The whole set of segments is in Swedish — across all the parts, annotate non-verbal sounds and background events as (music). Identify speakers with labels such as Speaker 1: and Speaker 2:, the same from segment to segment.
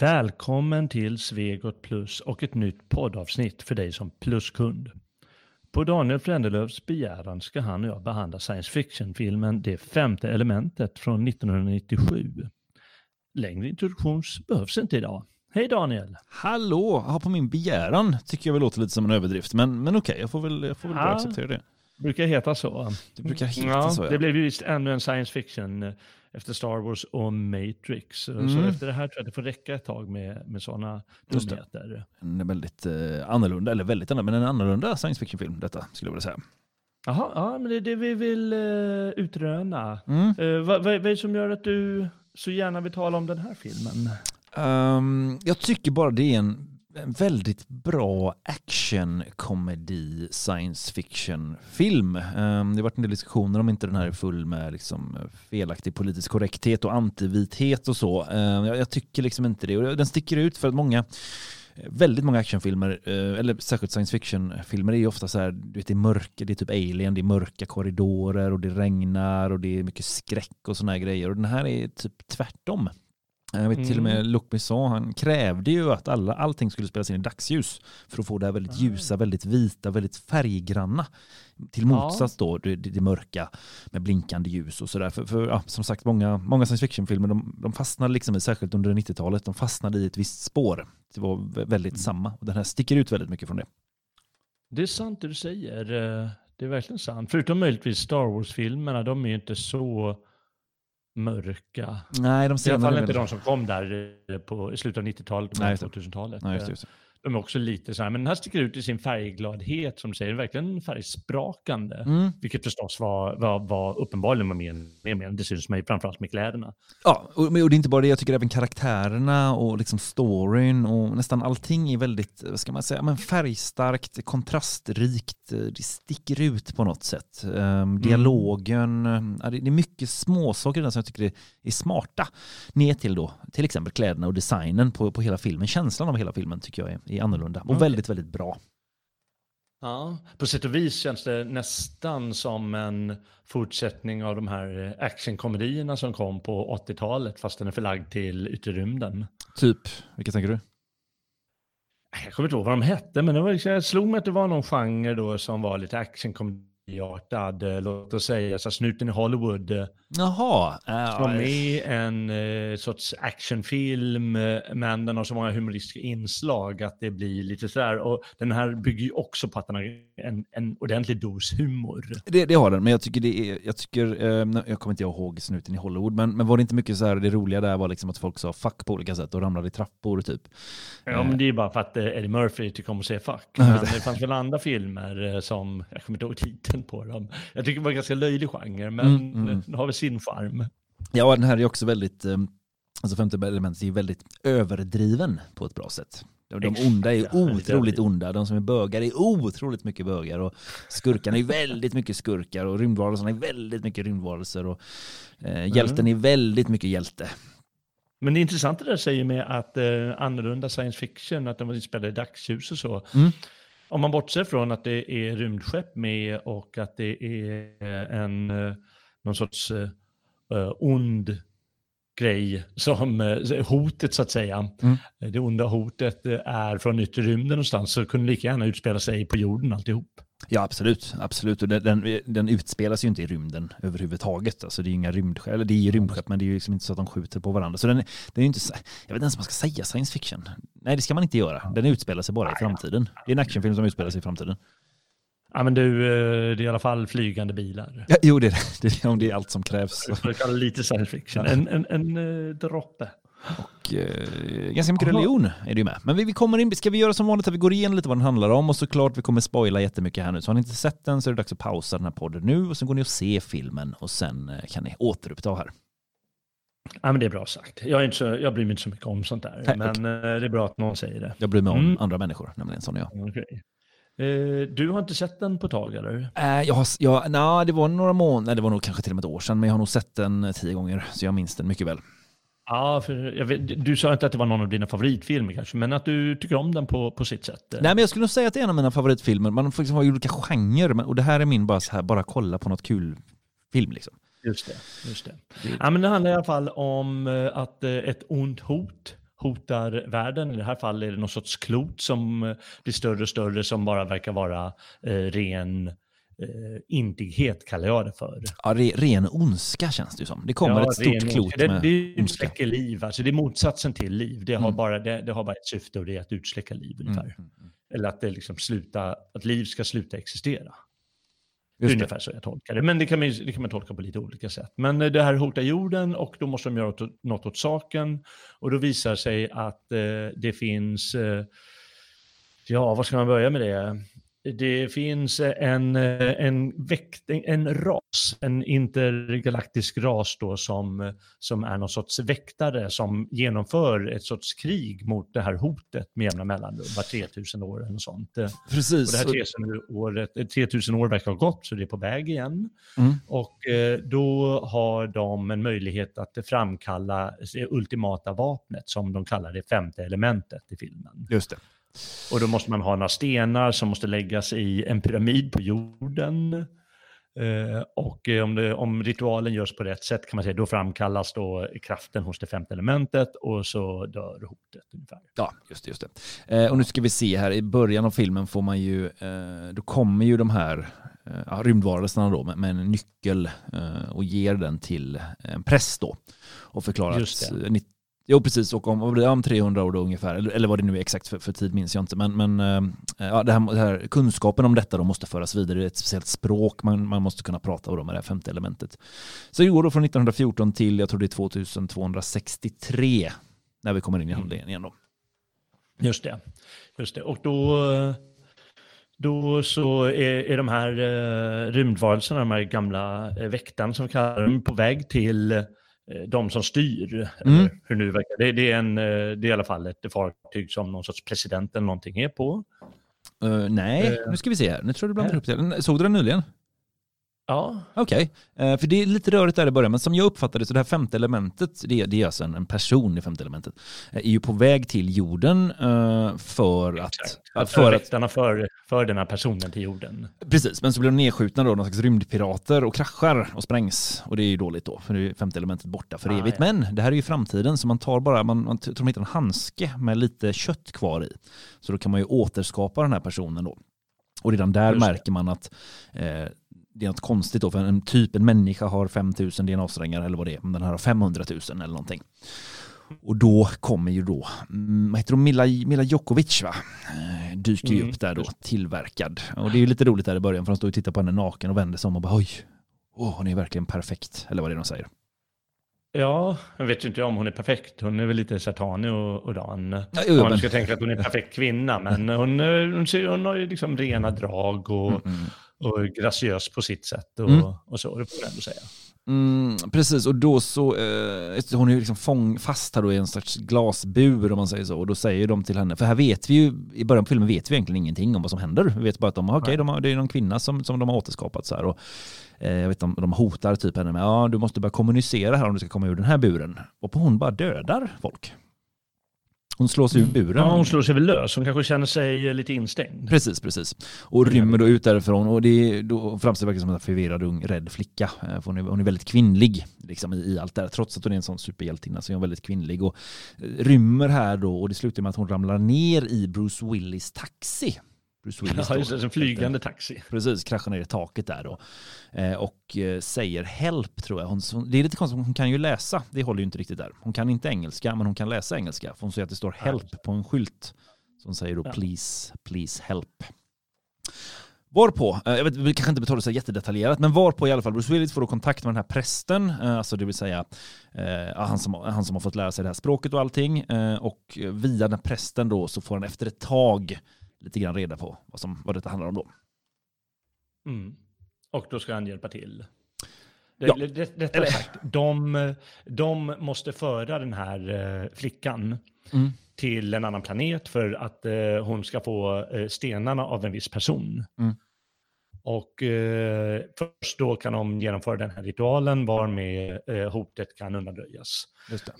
Speaker 1: Välkommen till Svegot Plus och ett nytt poddavsnitt för dig som pluskund. På Daniel Frändelövs begäran ska han och jag behandla science fiction-filmen Det femte elementet från 1997. Längre introduktion behövs inte idag. Hej Daniel!
Speaker 2: Hallå! Ja, på min begäran tycker jag väl låter lite som en överdrift, men, men okej, jag får väl, jag får väl bara
Speaker 1: Ja.
Speaker 2: acceptera det.
Speaker 1: Brukar heta så.
Speaker 2: Det brukar heta
Speaker 1: ja,
Speaker 2: så, ja.
Speaker 1: Det blev ju visst ännu en science fiction eh, efter Star Wars och Matrix. Så
Speaker 2: Mm.
Speaker 1: efter det här tror jag det får räcka ett tag med, med sådana dumheter.
Speaker 2: En väldigt eh, annorlunda, eller väldigt annorlunda, men en annorlunda science fiction-film detta, skulle jag vilja säga.
Speaker 1: Jaha, ja, men det är det vi vill uh, utröna.
Speaker 2: Mm.
Speaker 1: Eh, vad, vad, är det som gör att du så gärna vill tala om den här filmen?
Speaker 2: Ehm, jag tycker bara det är en, en väldigt bra action-komedi science fiction-film. Ehm, det har varit en del diskussioner om inte den här är full med liksom eh, felaktig politisk korrekthet och antivithet och så. Ehm, jag, tycker liksom inte det. Och den sticker ut för att många eh, Väldigt många actionfilmer, eh, eller särskilt science fiction-filmer, är ju ofta så här, du vet det är mörker, det är typ alien, det är mörka korridorer och det regnar och det är mycket skräck och såna här grejer. Och den här är typ tvärtom. Jag vet till och med
Speaker 1: Mm.
Speaker 2: Luc Besson, han krävde ju att alla, allting skulle spelas in i dagsljus för att få det här väldigt
Speaker 1: Ah.
Speaker 2: ljusa, väldigt vita, väldigt färggranna. Till
Speaker 1: Ja.
Speaker 2: motsats då det, det, mörka med blinkande ljus och sådär. För, för ja, som sagt, många, många science fiction-filmer de, de fastnade liksom, särskilt under 90-talet, de fastnade i ett visst spår. Det var vä- väldigt
Speaker 1: Mm.
Speaker 2: samma och den här sticker ut väldigt mycket från det.
Speaker 1: Det är sant det du säger. eh, Det är verkligen sant. Förutom möjligtvis Star Wars-filmerna, de är ju inte så mörka.
Speaker 2: Nej, de
Speaker 1: I alla fall inte de som kom där på, i slutet av 90-talet och
Speaker 2: Nej, just det.
Speaker 1: 2000-talet. De är också lite så här, men den här sticker ut i sin färggladhet som du säger, verkligen färgsprakande.
Speaker 2: Mm.
Speaker 1: Vilket förstås var, var, var uppenbarligen var mer, mer, det syns mig framförallt med kläderna.
Speaker 2: Ja, och, och det är inte bara det, jag tycker även karaktärerna och liksom storyn och nästan allting är väldigt, vad ska man säga, men färgstarkt, kontrastrikt, det sticker ut på något sätt. Um, dialogen, ja, det det är mycket småsaker som jag tycker är, är smarta. Ner till då, till exempel kläderna och designen på, på hela filmen, känslan av hela filmen tycker jag är, är annorlunda och
Speaker 1: Okej.
Speaker 2: väldigt, väldigt bra.
Speaker 1: Ja, på sätt och vis känns det nästan som en fortsättning av de här actionkomedierna som kom på 80-talet, fast den är förlagd till yttre rymden.
Speaker 2: Typ, vilka tänker du?
Speaker 1: Jag kommer inte ihåg vad de hette, men det var, jag slog mig att det var någon genre då som var lite actionkomediartad. Eh, Låt oss säga så Snuten i Hollywood. eh,
Speaker 2: Jaha,
Speaker 1: Som var
Speaker 2: äh,
Speaker 1: med i en eh, sorts actionfilm, eh, men den har så många humoristiska inslag att det blir lite sådär. Och den här bygger ju också på att den har en, en ordentlig dos humor.
Speaker 2: Det, det har den, men jag tycker det är, jag tycker, eh, jag kommer inte ihåg snuten i Hollywood, men, men var det inte mycket så här, det roliga där var liksom att folk sa fuck på olika sätt och ramlade i trappor typ.
Speaker 1: Ja, men det är bara för att Eddie Murphy tycker om att säga fuck. Men
Speaker 2: det-
Speaker 1: fanns väl andra filmer som, jag kommer inte ihåg titeln på dem. Jag tycker det var en ganska löjlig genre, men
Speaker 2: Mm, mm.
Speaker 1: den har väl sin charm.
Speaker 2: Ja, den här är också väldigt, eh, alltså femte elementet är väldigt överdriven på ett bra sätt. De, onda är otroligt onda, de som är bögar är otroligt mycket bögar och skurkarna är väldigt mycket skurkar och rymdvarelserna är väldigt mycket rymdvarelser och eh, hjälten är väldigt mycket hjälte.
Speaker 1: Men det är intressant det där säger med att eh, annorlunda science fiction, att den var inspelad i dagsljus och så.
Speaker 2: Mm.
Speaker 1: Om man bortser från att det är rymdskepp med och att det är eh, en, eh, någon sorts eh, ond grej som hotet så att säga.
Speaker 2: Mm.
Speaker 1: Det onda hotet är från yttre rymden någonstans så kunde lika gärna utspela sig på jorden alltihop.
Speaker 2: Ja, absolut. absolut. Och den, den, utspelas ju inte i rymden överhuvudtaget. Alltså, det är ju inga rymdskepp, eller det är ju rymdskepp, men det är ju liksom inte så att de skjuter på varandra. Så den, den är ju inte, jag vet inte ens om man ska säga science fiction. Nej, det ska man inte göra. Den utspelar sig bara i framtiden. Det är en actionfilm som utspelar sig i framtiden.
Speaker 1: Ja men du, eh, det är i alla fall flygande bilar.
Speaker 2: Ja, jo, det är det. Är, om det är allt som krävs.
Speaker 1: Det lite science fiction. En, en, en eh, droppe.
Speaker 2: Och, eh, ganska mycket
Speaker 1: Aha.
Speaker 2: religion är det ju med. Men vi, vi kommer in, ska vi göra som vanligt att vi går igenom lite vad den handlar om och såklart vi kommer spoila jättemycket här nu. Så har ni inte sett den så är det dags att pausa den här podden nu och sen går ni och ser filmen och sen eh, kan ni återuppta här.
Speaker 1: Ja men det är bra sagt. Jag, är inte så, jag bryr mig inte så mycket om sånt där.
Speaker 2: Nej,
Speaker 1: men eh, det är bra att någon säger det.
Speaker 2: Jag bryr mig om
Speaker 1: Mm.
Speaker 2: andra människor, nämligen sån jag.
Speaker 1: Okej. Eh, du har inte sett den på ett tag eller?
Speaker 2: Äh, jag har, jag, na, det var några månader, det var nog kanske till och med ett år sedan, men jag har nog sett den eh, tio gånger, så jag minns den mycket väl.
Speaker 1: Ja, för vet, du sa inte att det var någon av dina favoritfilmer kanske, men att du tycker om den på, på sitt sätt.
Speaker 2: Nej, men jag skulle nog säga att det är en av mina favoritfilmer. Man får liksom ha olika genrer, och det här är min bara så här, bara kolla på något kul film liksom.
Speaker 1: Just det. Just det. Ja, men det handlar i alla fall om eh, att eh, ett ont hot hotar världen. I det här fallet är det någon sorts klot som eh, blir större och större som bara verkar vara eh, ren eh, intighet kallar jag det för.
Speaker 2: Ja, re, ren ondska känns det ju som. Det kommer ja, ett stort klot
Speaker 1: det, med det, det utsläcker liv, alltså det är motsatsen till liv. Det har, mm. bara, det, det, har bara ett syfte och det är att utsläcka liv ungefär. Mm. mm, mm. Eller att, det liksom sluta, att liv ska sluta existera. Just Ungefär så jag tolkar det. Men det kan, man, det kan man tolka på lite olika sätt. Men eh, det här hotar jorden och då måste de göra något åt saken. Och då visar det sig att eh, det finns, eh, ja vad ska man börja med det? Det finns en, en, väkt, en ras, en intergalaktisk ras då som, som är någon sorts väktare som genomför ett sorts krig mot det här hotet med jämna mellanrum, var 3000 år eller sånt.
Speaker 2: Precis.
Speaker 1: Och det här 3000, året, 3000 år verkar ha gått så det är på väg igen. Mm. Och eh, då har de en möjlighet att framkalla det ultimata vapnet som de kallar det femte elementet i filmen.
Speaker 2: Just det.
Speaker 1: Och då måste man ha några stenar som måste läggas i en pyramid på jorden. Eh, och om, det, om, ritualen görs på rätt sätt kan man säga, då framkallas då kraften hos det femte elementet och så dör hotet ungefär.
Speaker 2: Ja, just det. Just det. Eh, och nu ska vi se här, i början av filmen får man ju, eh, då kommer ju de här eh, rymdvarelserna då med, en nyckel eh, och ger den till en präst då och förklarar att Jo, precis. Och om, om 300 år då ungefär, eller, eller vad det nu är exakt för, för tid minns jag inte. Men, men äh, ja, det här, det här, kunskapen om detta då måste föras vidare. Det är ett speciellt språk man, man måste kunna prata om med det här femte elementet. Så det går då från 1914 till, jag tror det är 2263, när vi kommer in i mm. handlingen igen då.
Speaker 1: Just det. Just det. Och då, då så är, är de här eh, rymdvarelserna, de här gamla eh, väktarna som kallar dem, på väg till Eh, de som styr. Mm. Hur nu verkar. Det, det, är en, eh, det är i alla fall ett fartyg som någon sorts president eller någonting är på.
Speaker 2: Uh, nej, uh, nu ska vi se här. Nu tror du blandar ihop det. Såg du den nyligen?
Speaker 1: Ja.
Speaker 2: Okej, okay. Eh, för det är lite rörigt där i början, men som jag uppfattade det så det här femte elementet, det är, det är alltså en, en person i femte elementet, eh, är ju på väg till jorden uh, för att...
Speaker 1: Exakt. För att för, för den här personen till jorden.
Speaker 2: Precis, men så blir de nedskjutna då, någon slags rymdpirater och kraschar och sprängs. Och det är ju dåligt då, för nu är femte elementet borta för ah, evigt. Ja. Men det här är ju framtiden, så man tar bara, man, man tror de hittar en handske med lite kött kvar i. Så då kan man ju återskapa den här personen då. Och redan där märker man att eh, det är något konstigt då, för en typ, en människa har 5000 DNA-strängar eller vad det är, men den här har 500 000 eller någonting. Och då kommer ju då, mm, vad heter hon, Mila, Mila Djokovic va? Eh, dyker ju mm. upp där då, tillverkad. Och det är ju lite roligt där i början, för de står och tittar på henne naken och vänder sig om och bara oj, oh, hon är verkligen perfekt, eller vad det är de säger.
Speaker 1: Ja, jag vet ju inte om hon är perfekt. Hon är väl lite satanig och, och dan. Ja, man ska tänka att hon är en perfekt kvinna, men hon, hon, ser, hon har ju liksom rena drag och, mm, mm och graciös på sitt sätt och, mm. och så, det får man ändå säga.
Speaker 2: Mm, precis, och då så, eh, hon är ju liksom fång, fast här då i en sorts glasbur om man säger så, och då säger de till henne, för här vet vi ju, i början på filmen vet vi egentligen ingenting om vad som händer. Vi vet bara att de, okay, de har, det är någon kvinna som, som de har återskapat så här. Och, eh, jag vet inte de hotar typ henne med, ja du måste börja kommunicera här om du ska komma ur den här buren. Och på hon bara dödar folk. Hon slår sig ur buren.
Speaker 1: Ja, hon slår sig väl lös. Hon kanske känner sig lite instängd.
Speaker 2: Precis, precis. Och rymmer då ut därifrån och det då framstår verkligen som en förvirrad ung rädd flicka. Eh, för hon, är, hon är väldigt kvinnlig liksom, i, i allt det här. Trots att hon är en sån superhjältinna så är hon väldigt kvinnlig. Och eh, rymmer här då och det slutar med att hon ramlar ner i Bruce Willis taxi.
Speaker 1: Ja, just det, en flygande taxi.
Speaker 2: Precis, kraschar ner i taket där då. Eh, och eh, säger help tror jag. Hon, det är lite konstigt, hon kan ju läsa. Det håller ju inte riktigt där. Hon kan inte engelska, men hon kan läsa engelska. För hon säger att det står help på en skylt. Som säger då ja. please, please help. Varpå, eh, jag vet, vi kanske inte betalar så jättedetaljerat, men varpå i alla fall Bruce Willis får då kontakt med den här prästen, alltså det vill säga eh, han, som, han som har fått lära sig det här språket och allting. Eh, och via den här prästen då så får han efter ett tag lite grann reda på vad, som, vad detta handlar om då.
Speaker 1: Mm. Och då ska han hjälpa till. Ja. Eller... sagt, de, de måste föra den här eh, flickan mm. till en annan planet för att eh, hon ska få eh, stenarna av en viss person. Mm. Och eh, först då kan de genomföra den här ritualen varmed eh, hotet kan undanröjas. Just det.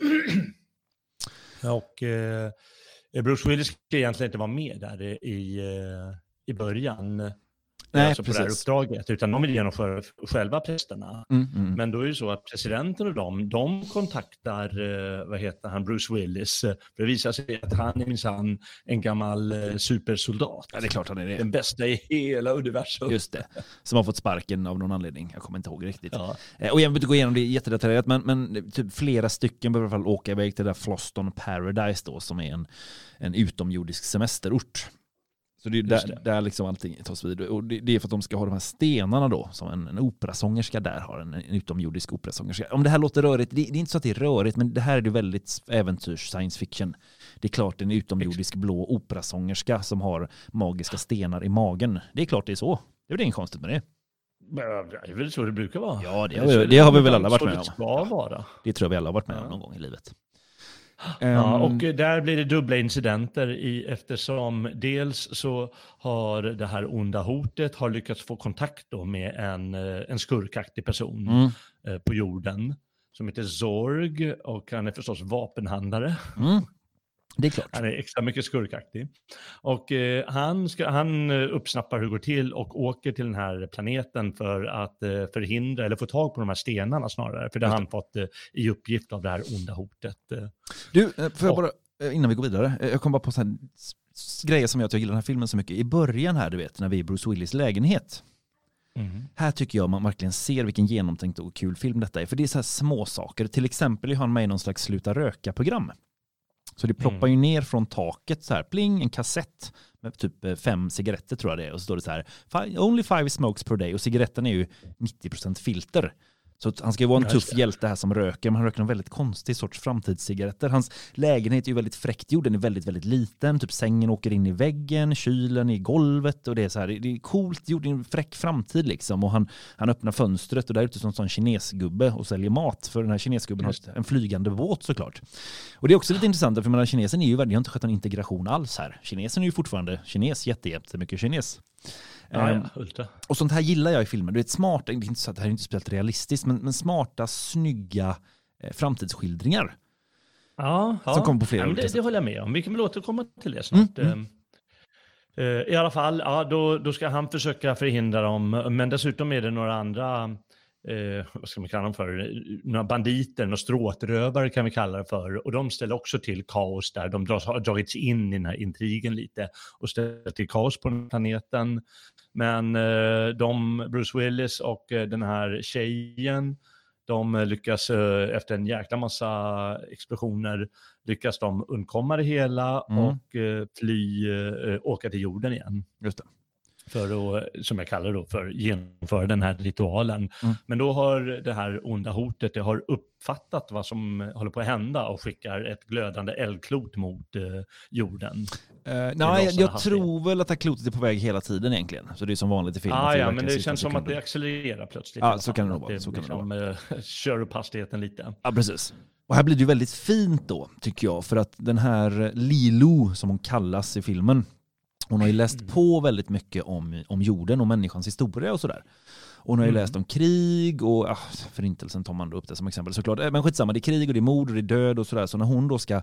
Speaker 1: (clears throat) och eh, Eh, Bruce Willis ska egentligen inte vara med där i, eh, i början. Nej, alltså på det här uppdraget, utan de vill genomföra själva prästerna. Mm, mm. Men då är det så att presidenten och de, de kontaktar, eh, vad heter han, Bruce Willis, för det visar sig att han är minsann en gammal eh, supersoldat.
Speaker 2: Ja, det är klart han är det.
Speaker 1: Den bästa i hela universum.
Speaker 2: Just det, som har fått sparken av någon anledning, jag kommer inte ihåg riktigt. Ja. Eh, och jag vill inte gå igenom det jättedetaljerat, men, men typ flera stycken behöver i alla fall åka iväg till det där Floston Paradise då, som är en, en utomjordisk semesterort. Så det är där, det. där liksom allting tas vid. Och det, det, är för att de ska ha de här stenarna då, som en, en operasångerska där har, en, en utomjordisk operasångerska. Om det här låter rörigt, det, det, är inte så att det är rörigt, men det här är det väldigt äventyrs science fiction. Det är klart en utomjordisk blå operasångerska som har magiska stenar i magen. Det är klart det är så. Det är väl inget konstigt med det.
Speaker 1: Det är väl så det brukar vara.
Speaker 2: Ja, det, det, det har vi väl alla varit med om.
Speaker 1: Det ska vara.
Speaker 2: Det tror jag vi alla har varit med om någon gång i livet.
Speaker 1: Ja, och där blir det dubbla incidenter i, eftersom dels så har det här onda hotet har lyckats få kontakt med en, eh, en skurkaktig person mm. Eh, på jorden som heter Zorg och han är förstås vapenhandlare. Mm.
Speaker 2: Det är klart.
Speaker 1: Han är extra mycket skurkaktig. Och eh, han, ska, han eh, uppsnappar hur det går till och åker till den här planeten för att eh, förhindra, eller få tag på de här stenarna snarare. För det har han fått eh, i uppgift av det här onda hotet. Eh.
Speaker 2: Du, eh, får jag bara, innan vi går vidare, jag kom bara på så här grejer som gör att jag gillar den här filmen så mycket. I början här, du vet, när vi är i Bruce Willis lägenhet. Mm. Här tycker jag man verkligen ser vilken genomtänkt och kul film detta är. För det är så här små saker. Till exempel är han med i någon slags sluta röka-program. Så det ploppar mm. ju ner från taket så här, pling, en kassett med typ eh, fem cigaretter tror jag det är. Och så står det så här, only five smokes per day. Och cigaretten är ju 90% filter. Så han ska ju vara en tuff hjälte här som röker, men han röker en väldigt konstig sorts framtidscigaretter. Hans lägenhet är ju väldigt fräckt gjord, den är väldigt, väldigt liten. Typ sängen åker in i väggen, kylen i golvet och det är så här, det är coolt gjort, en fräck framtid liksom. Och han, han öppnar fönstret och där ute står en sån kinesgubbe och säljer mat. För den här kinesgubben har en flygande båt såklart. Och det är också lite intressant, för menar, kinesen är ju, har inte skett någon integration alls här. Kinesen är ju fortfarande kines, jättemycket kines.
Speaker 1: Ja, ja, ultra.
Speaker 2: Och sånt här gillar jag i filmer. Du vet, smarta, det är inte så att det här är inte speciellt realistiskt, men, men smarta, snygga eh, framtidsskildringar.
Speaker 1: Ja,
Speaker 2: som kommer på flera
Speaker 1: ja, det, det håller jag med om. Vi kan väl återkomma till det snart. Mm, mm. Uh, I alla fall, ja, då, då ska han försöka förhindra dem, men dessutom är det några andra eh, vad ska man kalla dem för, några banditer, några stråtrövare kan vi kalla det för. Och de ställer också till kaos där. De dras, har dragits in i den här intrigen lite och ställer till kaos på den planeten. Men eh, de, Bruce Willis och eh, den här tjejen, de lyckas eh, efter en jäkla massa explosioner lyckas de undkomma det hela mm. och eh, fly, eh, åka till jorden igen.
Speaker 2: Just det
Speaker 1: för att, som jag kallar det för, genomföra den här ritualen. Mm. Men då har det här onda hotet, det har uppfattat vad som håller på att hända och skickar ett glödande eldklot mot eh, jorden.
Speaker 2: Uh, nej, jag, jag tror väl att det här klotet är på väg hela tiden egentligen. Så det är som vanligt i filmen.
Speaker 1: Ah, ja, men det känns som att det accelererar plötsligt.
Speaker 2: Ja, så kan det nog vara.
Speaker 1: Så kan liksom, det vara. kör upp hastigheten lite.
Speaker 2: Ja, precis. Och här blir det ju väldigt fint då, tycker jag. För att den här Lilo, som hon kallas i filmen, hon har ju läst mm. på väldigt mycket om, om jorden och människans historia och sådär. Hon har ju mm. läst om krig och ah, förintelsen tar man då upp det som exempel såklart. Eh, men skitsamma, det är krig och det är mord och det är död och sådär. Så när hon då ska,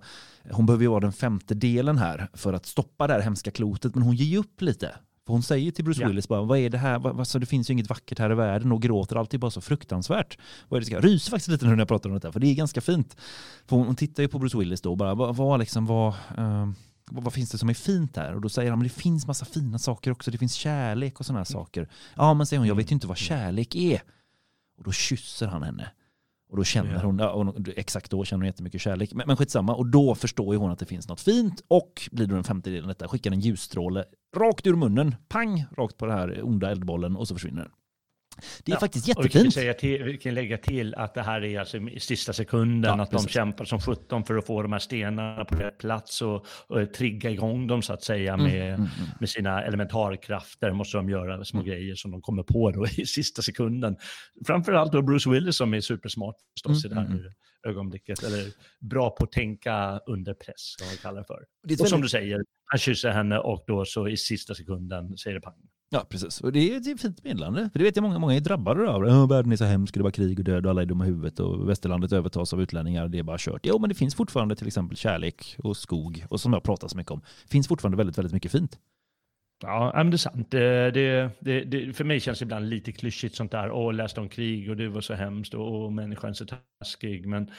Speaker 2: hon behöver ju vara den femte delen här för att stoppa det här hemska klotet. Men hon ger ju upp lite. För hon säger till Bruce ja. Willis bara, vad är det här? Vad, alltså, det finns ju inget vackert här i världen och gråter alltid bara så fruktansvärt. Vad är det ska? Jag ryser faktiskt lite nu när jag pratar om det här, för det är ganska fint. För hon, hon tittar ju på Bruce Willis då och bara, vad, vad liksom, vad, uh, vad finns det som är fint här? Och då säger han, men det finns massa fina saker också. Det finns kärlek och sådana här mm. saker. Ja, men säger hon, jag vet ju inte vad mm. kärlek är. Och då kysser han henne. Och då känner hon, ja, exakt då känner hon jättemycket kärlek. Men, men skitsamma, och då förstår ju hon att det finns något fint och blir då den femte delen detta, skickar en ljusstråle rakt ur munnen, pang, rakt på den här onda eldbollen och så försvinner den. Det är ja, faktiskt jättefint.
Speaker 1: Vi kan, säga till, vi kan lägga till att det här är alltså i sista sekunden, ja, att precis. de kämpar som 17 för att få de här stenarna på rätt plats och, och trigga igång dem så att säga mm, med, mm, mm. med sina elementarkrafter. Måste de göra små mm. grejer som de kommer på då i sista sekunden. Framförallt då Bruce Willis som är supersmart förstås mm, i det här mm, ögonblicket. Eller bra på att tänka under press, som man kallar det för. Det och som du säger, han kysser henne och då så i sista sekunden säger det pang.
Speaker 2: Ja, precis. Och det är ett fint meddelande. För det vet jag många, många är drabbade av. Oh, världen är så hemsk, det är bara krig och död och alla är dumma i huvudet och västerlandet övertas av utlänningar, det är bara kört. Jo, men det finns fortfarande till exempel kärlek och skog och som jag pratar så mycket om. Det finns fortfarande väldigt, väldigt mycket fint.
Speaker 1: Ja, men det är sant. Eh, det, det, det, för mig känns det ibland lite klyschigt sånt där. Åh, läste om krig och det var så hemskt och, och människan är så taskig. Men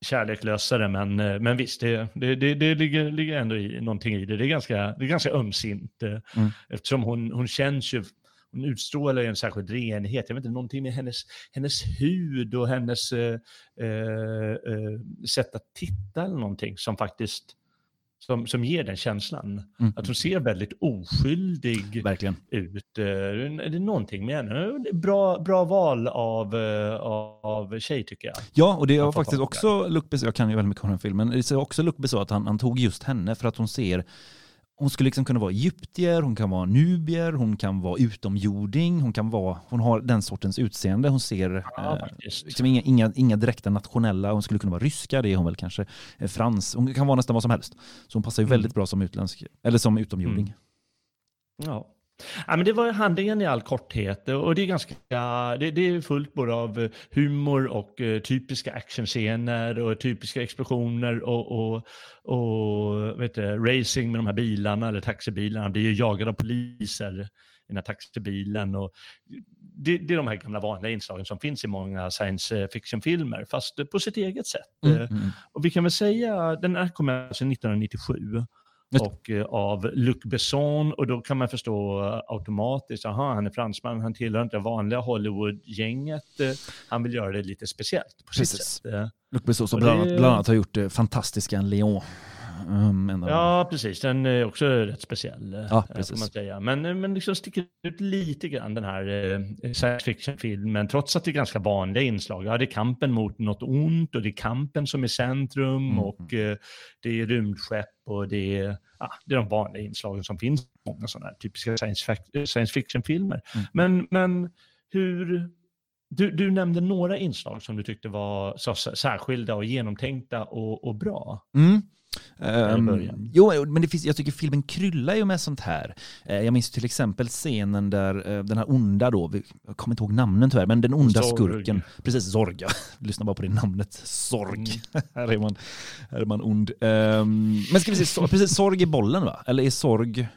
Speaker 1: kärlek löser det. Men, men visst, det, det, det, det ligger, ligger ändå i, någonting i det. Det är ganska, det är ganska ömsint. Mm. Eftersom hon, hon känns ju hon utstrålar en särskild renhet. Jag vet inte, någonting med hennes, hennes hud och hennes eh, eh, eh sätt att titta eller någonting som faktiskt som, som ger den känslan. Mm. Att hon ser väldigt oskyldig
Speaker 2: Verkligen.
Speaker 1: ut. Eh, det är någonting med henne. Bra, bra val av, eh, av tjej tycker jag.
Speaker 2: Ja, och det var faktiskt också Luc Besson, jag kan ju väldigt mycket om den filmen, det är också Luc Besson att han, han tog just henne för att hon ser hon skulle liksom kunna vara egyptier, hon kan vara nubier, hon kan vara utomjording, hon kan vara, hon har den sortens utseende. Hon ser ja, eh, liksom inga, inga, inga direkta nationella, hon skulle kunna vara ryska, det är hon väl kanske, eh, frans, hon kan vara nästan vad som helst. Så hon passar ju mm. väldigt bra som utländsk, eller som utomjording.
Speaker 1: Mm. Ja. Ja, men det var handlingen i all korthet och det är ganska, det, det är fullt både av eh, humor och uh, typiska actionscener och typiska explosioner och, och, och vet du, racing med de här bilarna eller taxibilarna. Det är ju jagade av poliser i den här taxibilen och det, det, är de här gamla vanliga inslagen som finns i många science fiction-filmer fast på sitt eget sätt. Mm, mm. Och vi kan väl säga, den här kom alltså 1997 och eh, av Luc Besson och då kan man förstå eh, automatiskt, aha, han är fransman, han tillhör inte det vanliga Hollywood-gänget, eh, han vill göra det lite speciellt på sitt sätt.
Speaker 2: Luc Besson som bland, bland annat har gjort det fantastiska Leon.
Speaker 1: Um, ja, precis. Den är också rätt speciell. Ja, precis. Man säga. Men, men liksom sticker ut lite grann den här eh, science fiction-filmen, trots att det är ganska vanliga inslag. Ja, det är kampen mot något ont och det är kampen som är centrum mm. och eh, det är rymdskepp och det är, ja, det är de vanliga inslagen som finns i många sådana här typiska science, fiction-filmer. Mm. Men, men hur, du, du, nämnde några inslag som du tyckte var så särskilda och genomtänkta och, och bra.
Speaker 2: Mm. Um, jo, men det finns, jag tycker filmen kryllar ju med sånt här. Uh, jag minns till exempel scenen där uh, den här onda då, jag kommer inte ihåg namnen tyvärr, men den onda Zorg. skurken, precis Zorga, (laughs) lyssna bara på det namnet, Zorg. Mm. (laughs) här, är man, här är man ond. Um, men ska vi se, precis Zorg i bollen va? Eller är Zorg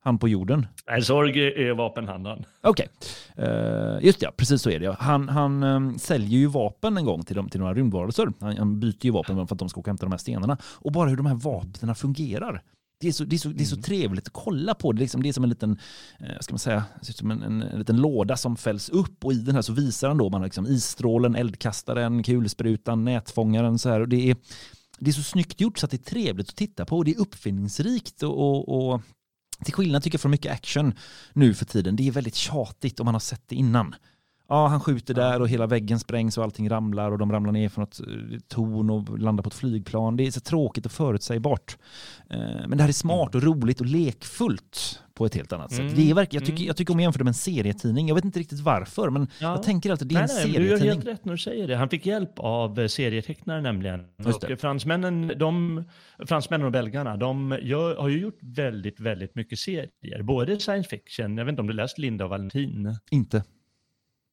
Speaker 2: han på jorden?
Speaker 1: Nej, Zorg är vapenhandlaren.
Speaker 2: Okej, okay. uh, eh, just ja, precis så är det. Han, han um, säljer ju vapen en gång till, dem, till några rymdvarelser. Han, han byter ju vapen för att de ska åka och hämta de här stenarna. Och bara hur de här vapnen fungerar. Det är, så, det, är så, det är så mm. trevligt att kolla på. Det, liksom, det är som en liten, eh, ska man säga, som en, en, en, liten låda som fälls upp och i den här så visar han då man liksom isstrålen, eldkastaren, kulsprutan, nätfångaren. Så här. Och det, är, det är så snyggt gjort så att det är trevligt att titta på och det är uppfinningsrikt och, och, och till skillnad tycker jag från mycket action nu för tiden, det är väldigt tjatigt om man har sett det innan. Ja, han skjuter där och hela väggen sprängs och allting ramlar och de ramlar ner från ett eh, torn och landar på ett flygplan. Det är så tråkigt och förutsägbart. Eh, men det här är smart och roligt och lekfullt på ett helt annat sätt. Mm. Det är verkligen, jag, tycker, mm. jag tycker om att jämföra med en serietidning. Jag vet inte riktigt varför, men ja. jag tänker alltid det är nej, en nej, serietidning.
Speaker 1: Du gör helt rätt när du säger det. Han fick hjälp av eh, serietecknare nämligen. Och fransmännen, de, fransmännen och belgarna, de gör, har ju gjort väldigt, väldigt mycket serier. Både science fiction, jag vet inte om du läst Linda och Valentin?
Speaker 2: Inte.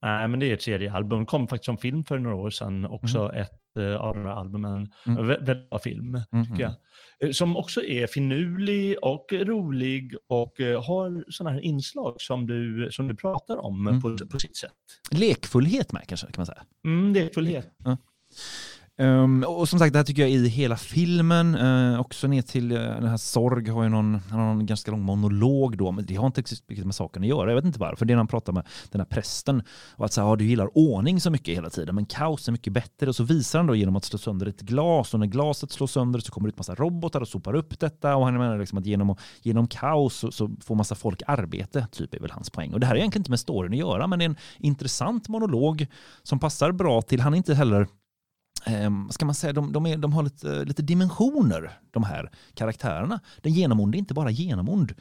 Speaker 1: Nej, men det är ett seriealbum. kom faktiskt som film för några år sedan. Också mm. ett uh, av de här albumen. Mm. Väldigt bra film, mm. tycker jag. Eh, som också är finurlig och rolig och har sådana här inslag som du, som du pratar om mm. på, på sitt sätt.
Speaker 2: Lekfullhet med kanske, kan man säga.
Speaker 1: Mm, lekfullhet. Ja.
Speaker 2: Um, och som sagt, det här tycker jag i hela filmen. Uh, också ner till uh, den här Sorg har ju någon, har någon ganska lång monolog då, men det har inte riktigt med saken att göra. Jag vet inte varför. Det är när han pratar med den här prästen och att så här, ja, du gillar ordning så mycket hela tiden, men kaos är mycket bättre. Och så visar han då genom att slå sönder ett glas och när glaset slås sönder så kommer det ut massa robotar och sopar upp detta och han menar liksom att genom, genom kaos så, så får massa folk arbete, typ är väl hans poäng. Och det här är egentligen inte med storyn att göra, men det är en intressant monolog som passar bra till, han är inte heller eh, ska man säga, de, de, är, de har lite, lite dimensioner, de här karaktärerna. Den genomonde är inte bara genomond.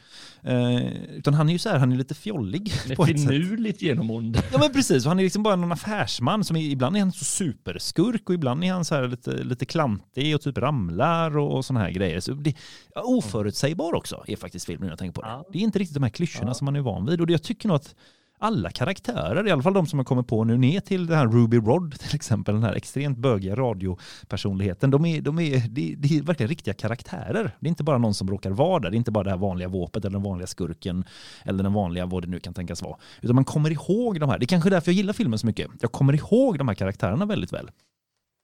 Speaker 2: Eh, utan han är ju så här, han är lite fjollig.
Speaker 1: Lite finurligt genomond.
Speaker 2: Ja men precis, och han är liksom bara någon affärsman som är, ibland är han så superskurk och ibland är han så här lite, lite klantig och typ ramlar och, och sådana här grejer. Så det, oförutsägbar också är faktiskt filmen jag tänker på det. Ja. Det är inte riktigt de här klyschorna ja. som man är van vid. Och det, jag tycker nog att alla karaktärer, i alla fall de som har kommit på nu, ner till den här Ruby Rod till exempel, den här extremt bögiga radiopersonligheten, de är, de är, det, det är verkligen riktiga karaktärer. Det är inte bara någon som råkar vara där, det är inte bara det här vanliga våpet eller den vanliga skurken eller den vanliga vad det nu kan tänkas vara. Utan man kommer ihåg de här, det är kanske är därför jag gillar filmen så mycket. Jag kommer ihåg de här karaktärerna väldigt väl.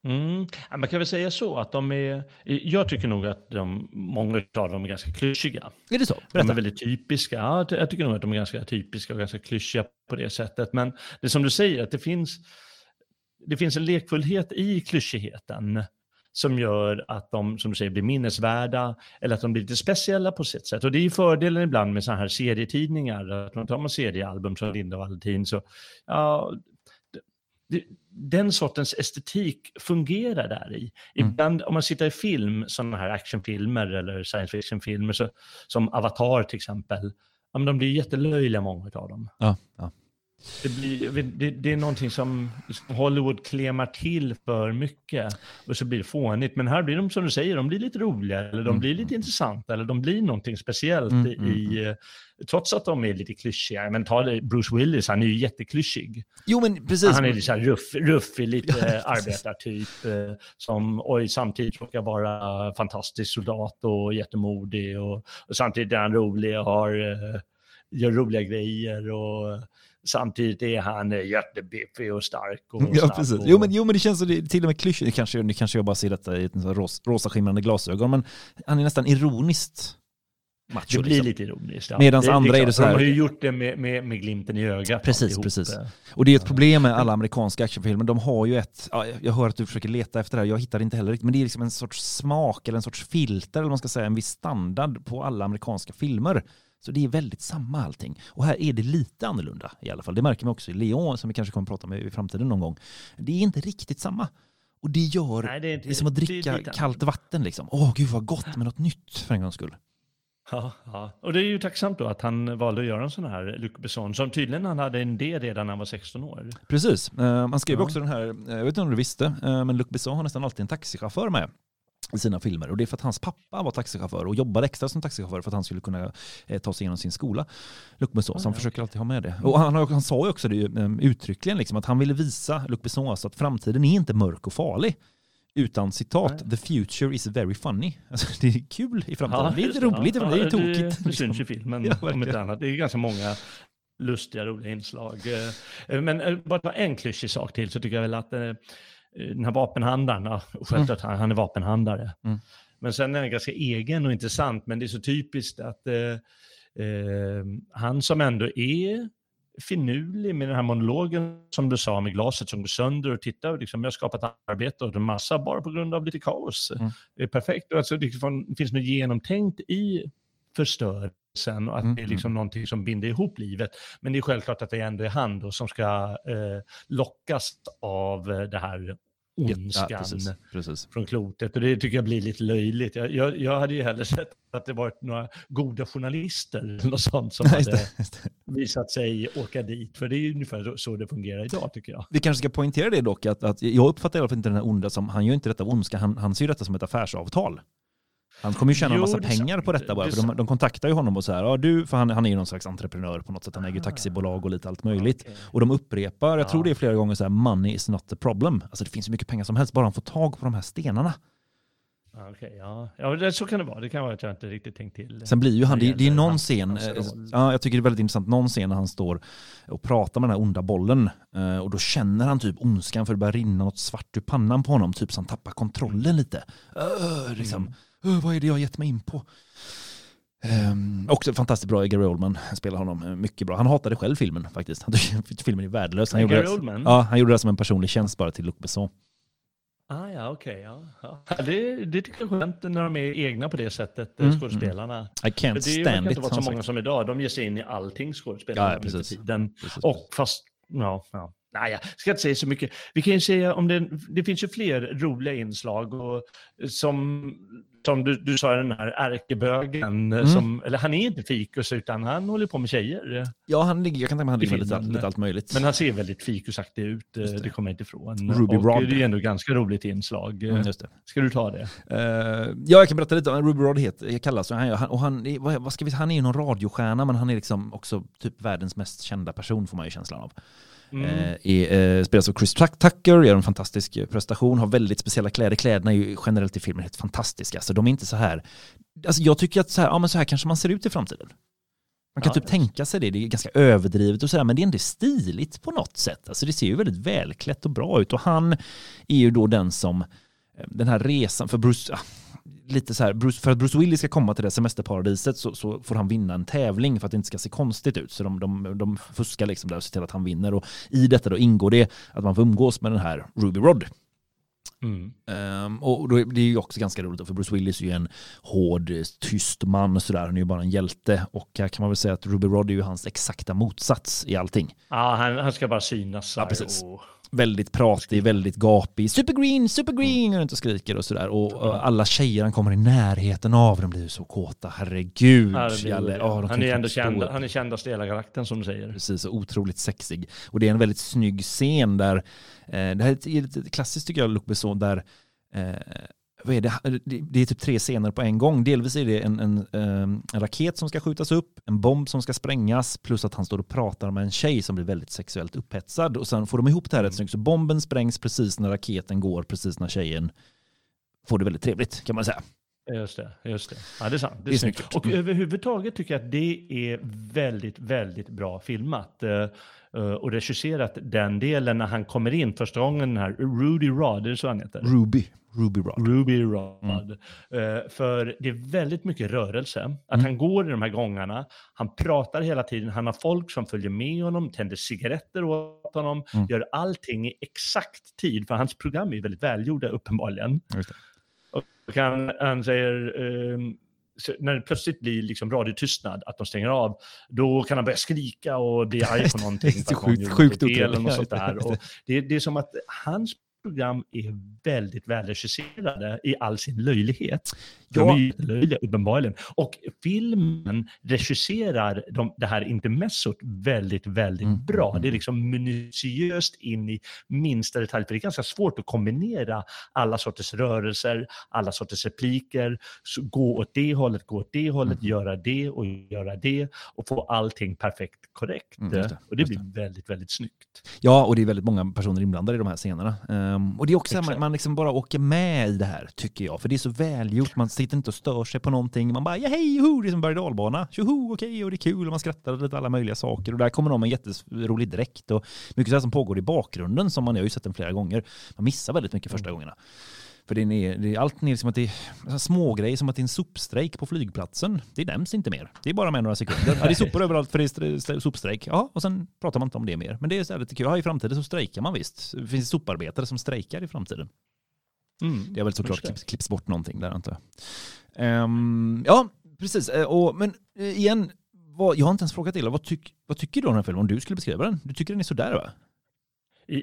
Speaker 1: Mm. Man kan väl säga så att de är, jag tycker nog att de, många av dem är ganska klyschiga.
Speaker 2: Är det så?
Speaker 1: De är väldigt typiska. Ja, jag tycker nog att de är ganska typiska och ganska klyschiga på det sättet. Men det är som du säger, att det finns, det finns en lekfullhet i klyschigheten som gör att de, som du säger, blir minnesvärda eller att de blir lite speciella på sitt sätt. Och det är ju fördelen ibland med sådana här serietidningar, att man tar man seriealbum som Linda och Valentin så, ja, den sortens estetik fungerar där i. Mm. Ibland om man sitter i film, sådana här actionfilmer eller science fiction-filmer, som Avatar till exempel, ja, men de blir jättelöjliga många av dem.
Speaker 2: Ja, ja.
Speaker 1: Det, blir, det, det, är någonting som Hollywood klemar till för mycket och så blir det fånigt. Men här blir de, som du säger, de blir lite roliga eller de mm. blir lite intressanta eller de blir någonting speciellt mm, mm i, mm. trots att de är lite klyschiga. Men ta Bruce Willis, han är ju jätteklyschig.
Speaker 2: Jo, men precis.
Speaker 1: Han är lite så här ruff, ruffig, lite (laughs) ja, arbetartyp eh, som och samtidigt råkar vara fantastisk soldat och jättemodig och, och samtidigt är han rolig och har, eh, gör roliga grejer och Samtidigt är han eh, jättebiffig och stark. Och (laughs)
Speaker 2: ja, precis. Och... Jo, men, jo, men det känns så, det, till och med klyschigt, kanske, nu kanske jag bara ser detta i ett ros, rosa skimrande glasögon, men han är nästan ironiskt
Speaker 1: macho. Det blir liksom. lite ironiskt. Ja.
Speaker 2: Medan andra är det så här...
Speaker 1: De har ju gjort det med, med, med glimten i ögat.
Speaker 2: Precis, precis. Och det är ett problem med alla amerikanska actionfilmer. De har ju ett, ja, jag hör att du försöker leta efter det här, jag hittar det inte heller riktigt, men det är liksom en sorts smak eller en sorts filter, eller man ska säga, en viss standard på alla amerikanska filmer. Så det är väldigt samma allting. Och här är det lite annorlunda i alla fall. Det märker man också i Leon som vi kanske kommer att prata med i framtiden någon gång. Det är inte riktigt samma. Och det gör, Nej, det, är, det är som att dricka kallt vatten liksom. Åh gud vad gott med något nytt för en gångs skull.
Speaker 1: Ja, ja, och det är ju tacksamt då att han valde att göra en sån här Luc Besson, som tydligen han hade en idé redan när han var 16 år.
Speaker 2: Precis, man eh, skrev ja. också den här, jag vet inte om du visste, eh, men Luc Besson har nästan alltid en taxichaufför med i sina filmer. Och det är för att hans pappa var taxichaufför och jobbade extra som taxichaufför för att han skulle kunna eh, ta sig igenom sin skola. Luc Besson, så han försöker alltid ha med det. Och han, han sa ju också det eh, uttryckligen, liksom, att han ville visa Luc Besson alltså att framtiden är inte mörk och farlig. Utan citat, Nej. the future is very funny. Alltså, det är kul i framtiden. Ja, det är lite roligt, ja, det är tokigt. Det,
Speaker 1: liksom. syns i filmen ja, om ett annat. Det är ganska många lustiga, roliga inslag. Eh, men bara en klyschig sak till så tycker jag väl att Eh, den här vapenhandlaren, ja, självklart mm. han är vapenhandlare. Mm. Men sen är han ganska egen och intressant, men det är så typiskt att eh, eh, han som ändå är finurlig med den här monologen som du sa med glaset som går sönder och titta, liksom, jag har skapat arbete och en massa bara på grund av lite kaos. Mm. Det är perfekt. Alltså, det finns något genomtänkt i förstör sen och att mm. det är mm. liksom någonting som binder ihop livet. Men det är självklart att det ändå är han då som ska eh, lockas av eh, det här ondskan ja, precis, precis. från klotet. Och det tycker jag blir lite löjligt. Jag, jag, jag, hade ju hellre sett att det varit några goda journalister eller något sånt som hade visat sig åka dit. För det är ungefär så det fungerar idag tycker jag.
Speaker 2: Vi kanske ska poängtera det dock, att, att jag uppfattar i alla fall inte den här onda som, han gör inte detta av ondska, han, han ser detta som ett affärsavtal. Han kommer ju tjäna en massa pengar på detta bara, det för de, de, kontaktar ju honom och så här, ja du, för han, han är ju någon slags entreprenör på något sätt, han äger ah. taxibolag och lite allt möjligt. Okay. Och de upprepar, jag tror det är flera gånger så här, money is not the problem. Alltså det finns ju mycket pengar som helst, bara han får tag på de här stenarna.
Speaker 1: Okej, okay, ja. ja det, så kan det vara. Det kan vara att jag inte riktigt tänkt till.
Speaker 2: Sen blir ju han, det, det är någon scen, eh, ja, jag tycker det är väldigt intressant, någon scen när han står och pratar med den här onda bollen eh, och då känner han typ ondskan för det börjar rinna något svart ur pannan på honom, typ så han tappar kontrollen lite. Uh, liksom. Mm vad är det jag har gett mig in på? Um, också fantastiskt bra, Gary Oldman spelar honom eh, mycket bra. Han hatade själv filmen faktiskt. Han tyckte (laughs) filmen är värdelös. Han,
Speaker 1: Gary
Speaker 2: gjorde? Det, ja, han gjorde det som en personlig tjänst bara till Luc Besson.
Speaker 1: Ah, ja, okej. Okay, ja, ja. Det, det tycker jag är skönt när de är egna på det sättet, eh, mm, skådespelarna. Mm.
Speaker 2: I can't
Speaker 1: det
Speaker 2: stand. Det
Speaker 1: inte vara så många som idag. De ger sig in i allting, skådespelarna. Ja, precis. Tiden. precis. Och fast, ja, ja. Nej, jag ska inte säga så mycket. Vi kan ju säga om det, det finns ju fler roliga inslag och som som du, du sa, den här ärkebögen, mm. som, eller han är inte fikus utan han håller på med tjejer.
Speaker 2: Ja, han ligger, jag kan tänka mig att han ligger med lite, lite allt möjligt.
Speaker 1: Men han ser väldigt fikusaktig ut, det. det kommer jag inte ifrån.
Speaker 2: Ruby och Rod.
Speaker 1: det är ändå ganska roligt inslag. Mm, just det. Ska du ta det?
Speaker 2: Uh, ja, jag kan berätta lite om Ruby Rod heter, kallas han, och han, vad ska vi, han är ju någon radiostjärna, men han är liksom också typ världens mest kända person, får man ju känslan av. Mm. Eh, är, eh, spelas av Chris Tucker, gör en fantastisk prestation, har väldigt speciella kläder. Kläderna är ju generellt i filmen helt fantastiska, så de är inte så här... Alltså jag tycker att så här, ja, men så här kanske man ser ut i framtiden. Man kan ja, typ tänka sig det, det är ganska överdrivet och sådär, men det är inte stiligt på något sätt. Alltså det ser ju väldigt välklätt och bra ut och han är ju då den som, eh, den här resan, för Bruce, lite så här, Bruce, för att Bruce Willis ska komma till det semesterparadiset så, så, får han vinna en tävling för att det inte ska se konstigt ut. Så de, de, de fuskar liksom där och ser till att han vinner. Och i detta då ingår det att man får umgås med den här Ruby Rod. Mm. Um, och då, det är ju också ganska roligt, för Bruce Willis är ju en hård, tyst man och sådär. Han är ju bara en hjälte. Och här kan man väl säga att Ruby Rod är ju hans exakta motsats i allting.
Speaker 1: Ja, han, han ska bara synas.
Speaker 2: Ja, precis. Och väldigt pratig, väldigt gapig. Supergreen, supergreen! Och inte skriker och sådär. Och, och, alla tjejer han kommer i närheten av, de blir så kåta. Herregud,
Speaker 1: Jalle. Oh, han är ändå känd, han är kändaste i hela karaktären som du säger.
Speaker 2: Precis, och otroligt sexig. Och det är en väldigt snygg scen där, eh, det här är ett, ett klassiskt tycker jag, Luc Besson, där eh, vad är det? det är typ tre scener på en gång. Delvis är det en, en, ehm, en, raket som ska skjutas upp, en bomb som ska sprängas, plus att han står och pratar med en tjej som blir väldigt sexuellt upphetsad. Och sen får de ihop det här rätt snyggt. Så bomben sprängs precis när raketen går, precis när tjejen får det väldigt trevligt kan man säga.
Speaker 1: Just det, just det. Ja, det är sant. Det är, det är snyggt. Och överhuvudtaget tycker jag att det är väldigt, väldigt bra filmat. Uh, och regisserat den delen när han kommer in första gången, den här Rudy Rod, är det så han heter?
Speaker 2: Ruby. Ruby Rod.
Speaker 1: Ruby Rod. Mm. Uh, för det är väldigt mycket rörelse. Att mm. han går i de här gångarna, han pratar hela tiden, han har folk som följer med honom, tänder cigaretter åt honom, mm. gör allting i exakt tid, för hans program är väldigt välgjorda uppenbarligen. Och han, han säger, um, när det plötsligt blir liksom radiotystnad, att de stänger av, då kan han börja skrika och bli (laughs) arg på någonting.
Speaker 2: det är sjukt, sjukt otrevligt.
Speaker 1: sånt där. Och det, det är som att hans program är väldigt välregisserade i all sin löjlighet. De ja. är löjliga uppenbarligen. Och filmen regisserar de, det här intermezzot väldigt, väldigt mm. bra. Mm, det är mm. liksom minutiöst in i minsta detalj. För det är ganska svårt att kombinera alla sorters rörelser, alla sorters repliker, så gå åt det hållet, gå åt det hållet, mm. göra det och göra det och få allting perfekt korrekt. Mm, det, och det blir det. väldigt, väldigt snyggt.
Speaker 2: Ja, och det är väldigt många personer inblandade i de här scenerna. Um, och det är också att man, man liksom bara åker med i det här, tycker jag. För det är så välgjort. Man sitter inte och stör sig på någonting. Man bara, ja hej, joho, det är som berg dalbana. Tjoho, okej, okay, och det är kul och man skrattar och lite alla möjliga saker. Och där kommer de med en jätterolig dräkt och mycket sådant som pågår i bakgrunden som man har ju sett den flera gånger. Man missar väldigt mycket första mm. gångerna. För det är, det är allt ner som att det är små grejer som att det är en sopstrejk på flygplatsen. Det nämns inte mer. Det är bara med några sekunder. Ja, det är sopor (laughs) överallt för det är sopstrejk. Ja, och sen pratar man inte om det mer. Men det är så här lite kul. Ja, i framtiden så strejkar man visst. Det finns soparbetare som strejkar i framtiden. Mm. Det har väl såklart klipps, klipps bort någonting där antar jag. Um, ja, precis. Eh, och, men eh, igen, vad, jag har inte ens frågat dig, vad, tyck, vad tycker du om den här filmen? Om du skulle beskriva den? Du tycker den är sådär va?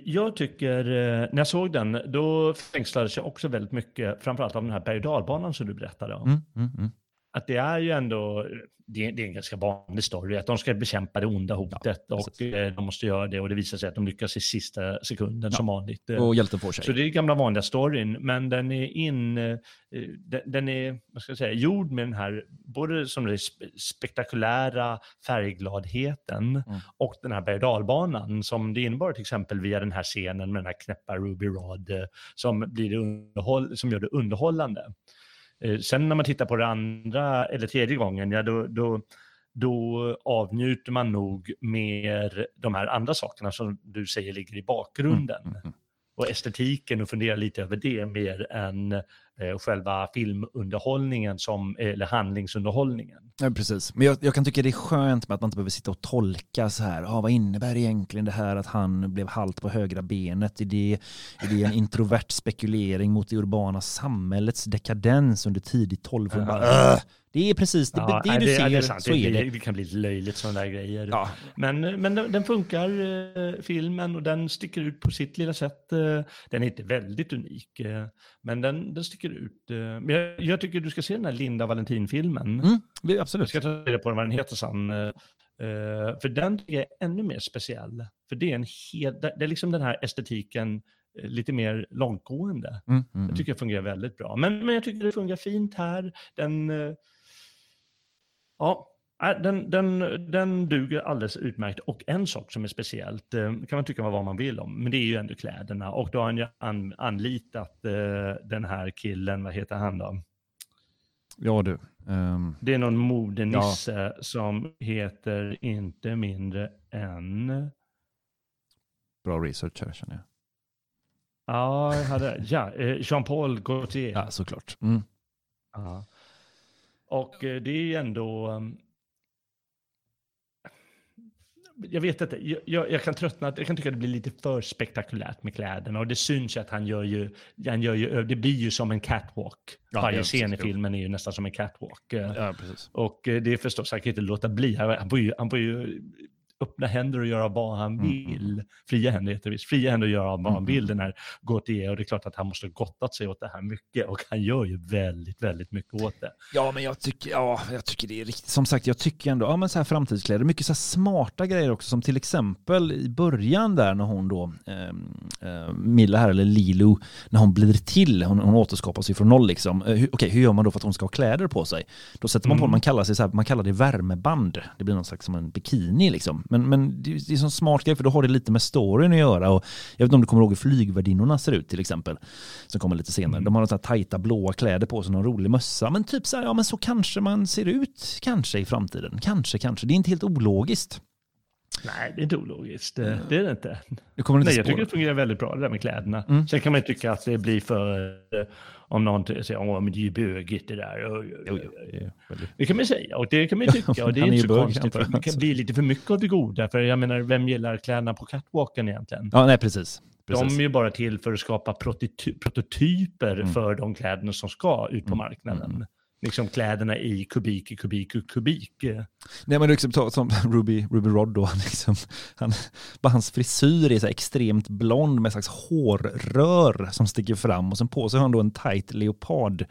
Speaker 1: Jag tycker, eh, när jag såg den, då fängslades jag också väldigt mycket, framförallt av den här berg som du berättade om. Mm, mm, mm. Att det är ju ändå, det är, det är en ganska vanlig story, att de ska bekämpa det onda hotet ja, och eh, de måste göra det och det visar sig att de lyckas i sista sekunden ja. som vanligt.
Speaker 2: Och hjälten får sig.
Speaker 1: Så det är gamla vanliga storyn, men den är in, eh, den, den är, vad ska jag säga, gjord med den här, både som det spektakulära färggladheten mm. och den här berg dalbanan som det innebar till exempel via den här scenen med den här knäppa Ruby Rod eh, som, blir underhåll, som gör det underhållande. Eh, sen när man tittar på det andra eller tredje gången, ja då, då, då avnjuter man nog mer de här andra sakerna som du säger ligger i bakgrunden. Mm, mm, mm och estetiken och fundera lite över det mer än eh, själva filmunderhållningen som, eller handlingsunderhållningen.
Speaker 2: Ja, precis, men jag, jag, kan tycka det är skönt med att man inte behöver sitta och tolka så här, ah, vad innebär egentligen det här att han blev halt på högra benet? Är det, är det en introvert spekulering mot det urbana samhällets dekadens under tidigt 12 uh det är precis det, ja, det du det, ser. Det, är sant. så är det.
Speaker 1: Det kan bli löjligt sådana där grejer. Ja. Men, men den, den funkar, eh, filmen, och den sticker ut på sitt lilla sätt. Eh, den är inte väldigt unik, eh, men den, den sticker ut. Eh, men jag, jag tycker du ska se den här Linda Valentin-filmen.
Speaker 2: Mm,
Speaker 1: Jag
Speaker 2: absolut.
Speaker 1: ska ta reda på vad den heter sen. eh, för den jag är ännu mer speciell. För det är en helt, det är liksom den här estetiken lite mer långtgående.
Speaker 2: Mm, mm,
Speaker 1: Jag tycker det fungerar väldigt bra. Men, men jag tycker det fungerar fint här. Den, ja, äh, den, den, den duger alldeles utmärkt. Och en sak som är speciellt, eh, kan man tycka vad man vill om, men det är ju ändå kläderna. Och då har han ju an, anlitat eh, den här killen, vad heter han då?
Speaker 2: Ja du. ehm,
Speaker 1: Det är någon modenisse som heter inte mindre än...
Speaker 2: bra research här känner jag.
Speaker 1: Ja, jag hade, ja eh, Jean-Paul Gaultier.
Speaker 2: Ja, såklart. Mm.
Speaker 1: Ja. Och eh, det är ju ändå... um, Jag vet inte, jag, jag, kan tröttna, jag kan tycka att det blir lite för spektakulärt med kläderna och det syns ju att han gör ju, han gör ju, det blir ju som en catwalk.
Speaker 2: Ja,
Speaker 1: Varje scen i filmen är ju nästan som en catwalk. Eh,
Speaker 2: Ja, precis.
Speaker 1: Och eh, det är förstås, han kan inte låta bli, han han får ju, han får ju öppna händer och göra vad han
Speaker 2: Mm,
Speaker 1: vill. Fria händer heter visst. Fria händer att göra vad han
Speaker 2: Mm,
Speaker 1: vill, den här Gautier. Och det är klart att han måste gottat sig åt det här mycket. Och han gör ju väldigt, väldigt mycket åt det.
Speaker 2: Ja, men jag tycker, ja, jag tycker det är riktigt. Som sagt, jag tycker ändå, ja men så här framtidskläder, mycket så här smarta grejer också, som till exempel i början där när hon då, eh, eh, Milla här, eller Lilo, när hon blir till, hon, hon återskapas ju från noll liksom. Eh, hur- Okej, hur gör man då för att hon ska ha kläder på sig? Då sätter man på,
Speaker 1: Mm.
Speaker 2: man kallar, sig så här, man kallar det värmeband. Det blir någon slags som en bikini liksom. Men, men det, är en sån smart grej, för då har det lite med storyn att göra. Och jag vet inte om du kommer ihåg hur flygvärdinnorna ser ut till exempel, som kommer lite senare.
Speaker 1: Mm.
Speaker 2: De har så här tajta blåa kläder på sig, någon rolig mössa. Men typ så här, ja men så kanske man ser ut kanske i framtiden. Kanske, kanske. Det är inte helt ologiskt.
Speaker 1: Nej, det är inte ologiskt. Det, det är det inte.
Speaker 2: Det inte
Speaker 1: Nej, jag tycker det fungerar väldigt bra det där med kläderna.
Speaker 2: Mm.
Speaker 1: Sen kan man ju tycka att det blir för, eh, om någon säger åh men det är ju bögigt det där.
Speaker 2: Jo, jo, det
Speaker 1: kan man säga och det kan man tycka och (laughs) det är
Speaker 2: är
Speaker 1: inte så
Speaker 2: bög,
Speaker 1: konstigt. För det kan bli lite för mycket av det goda. För jag menar, vem gillar kläderna på catwalken egentligen?
Speaker 2: Ja, nej precis.
Speaker 1: De
Speaker 2: precis.
Speaker 1: är ju bara till för att skapa prototy- prototyper
Speaker 2: Mm.
Speaker 1: för de kläderna som ska ut på
Speaker 2: Mm,
Speaker 1: marknaden.
Speaker 2: mm.
Speaker 1: Liksom kläderna i kubik, i kubik, i kubik.
Speaker 2: Nej men liksom ta, som (laughs) Ruby, Ruby Rod då, han (laughs) liksom, han, bara hans frisyr är så extremt blond med en slags hårrör som sticker fram och sen på sig har han då en tight leopard,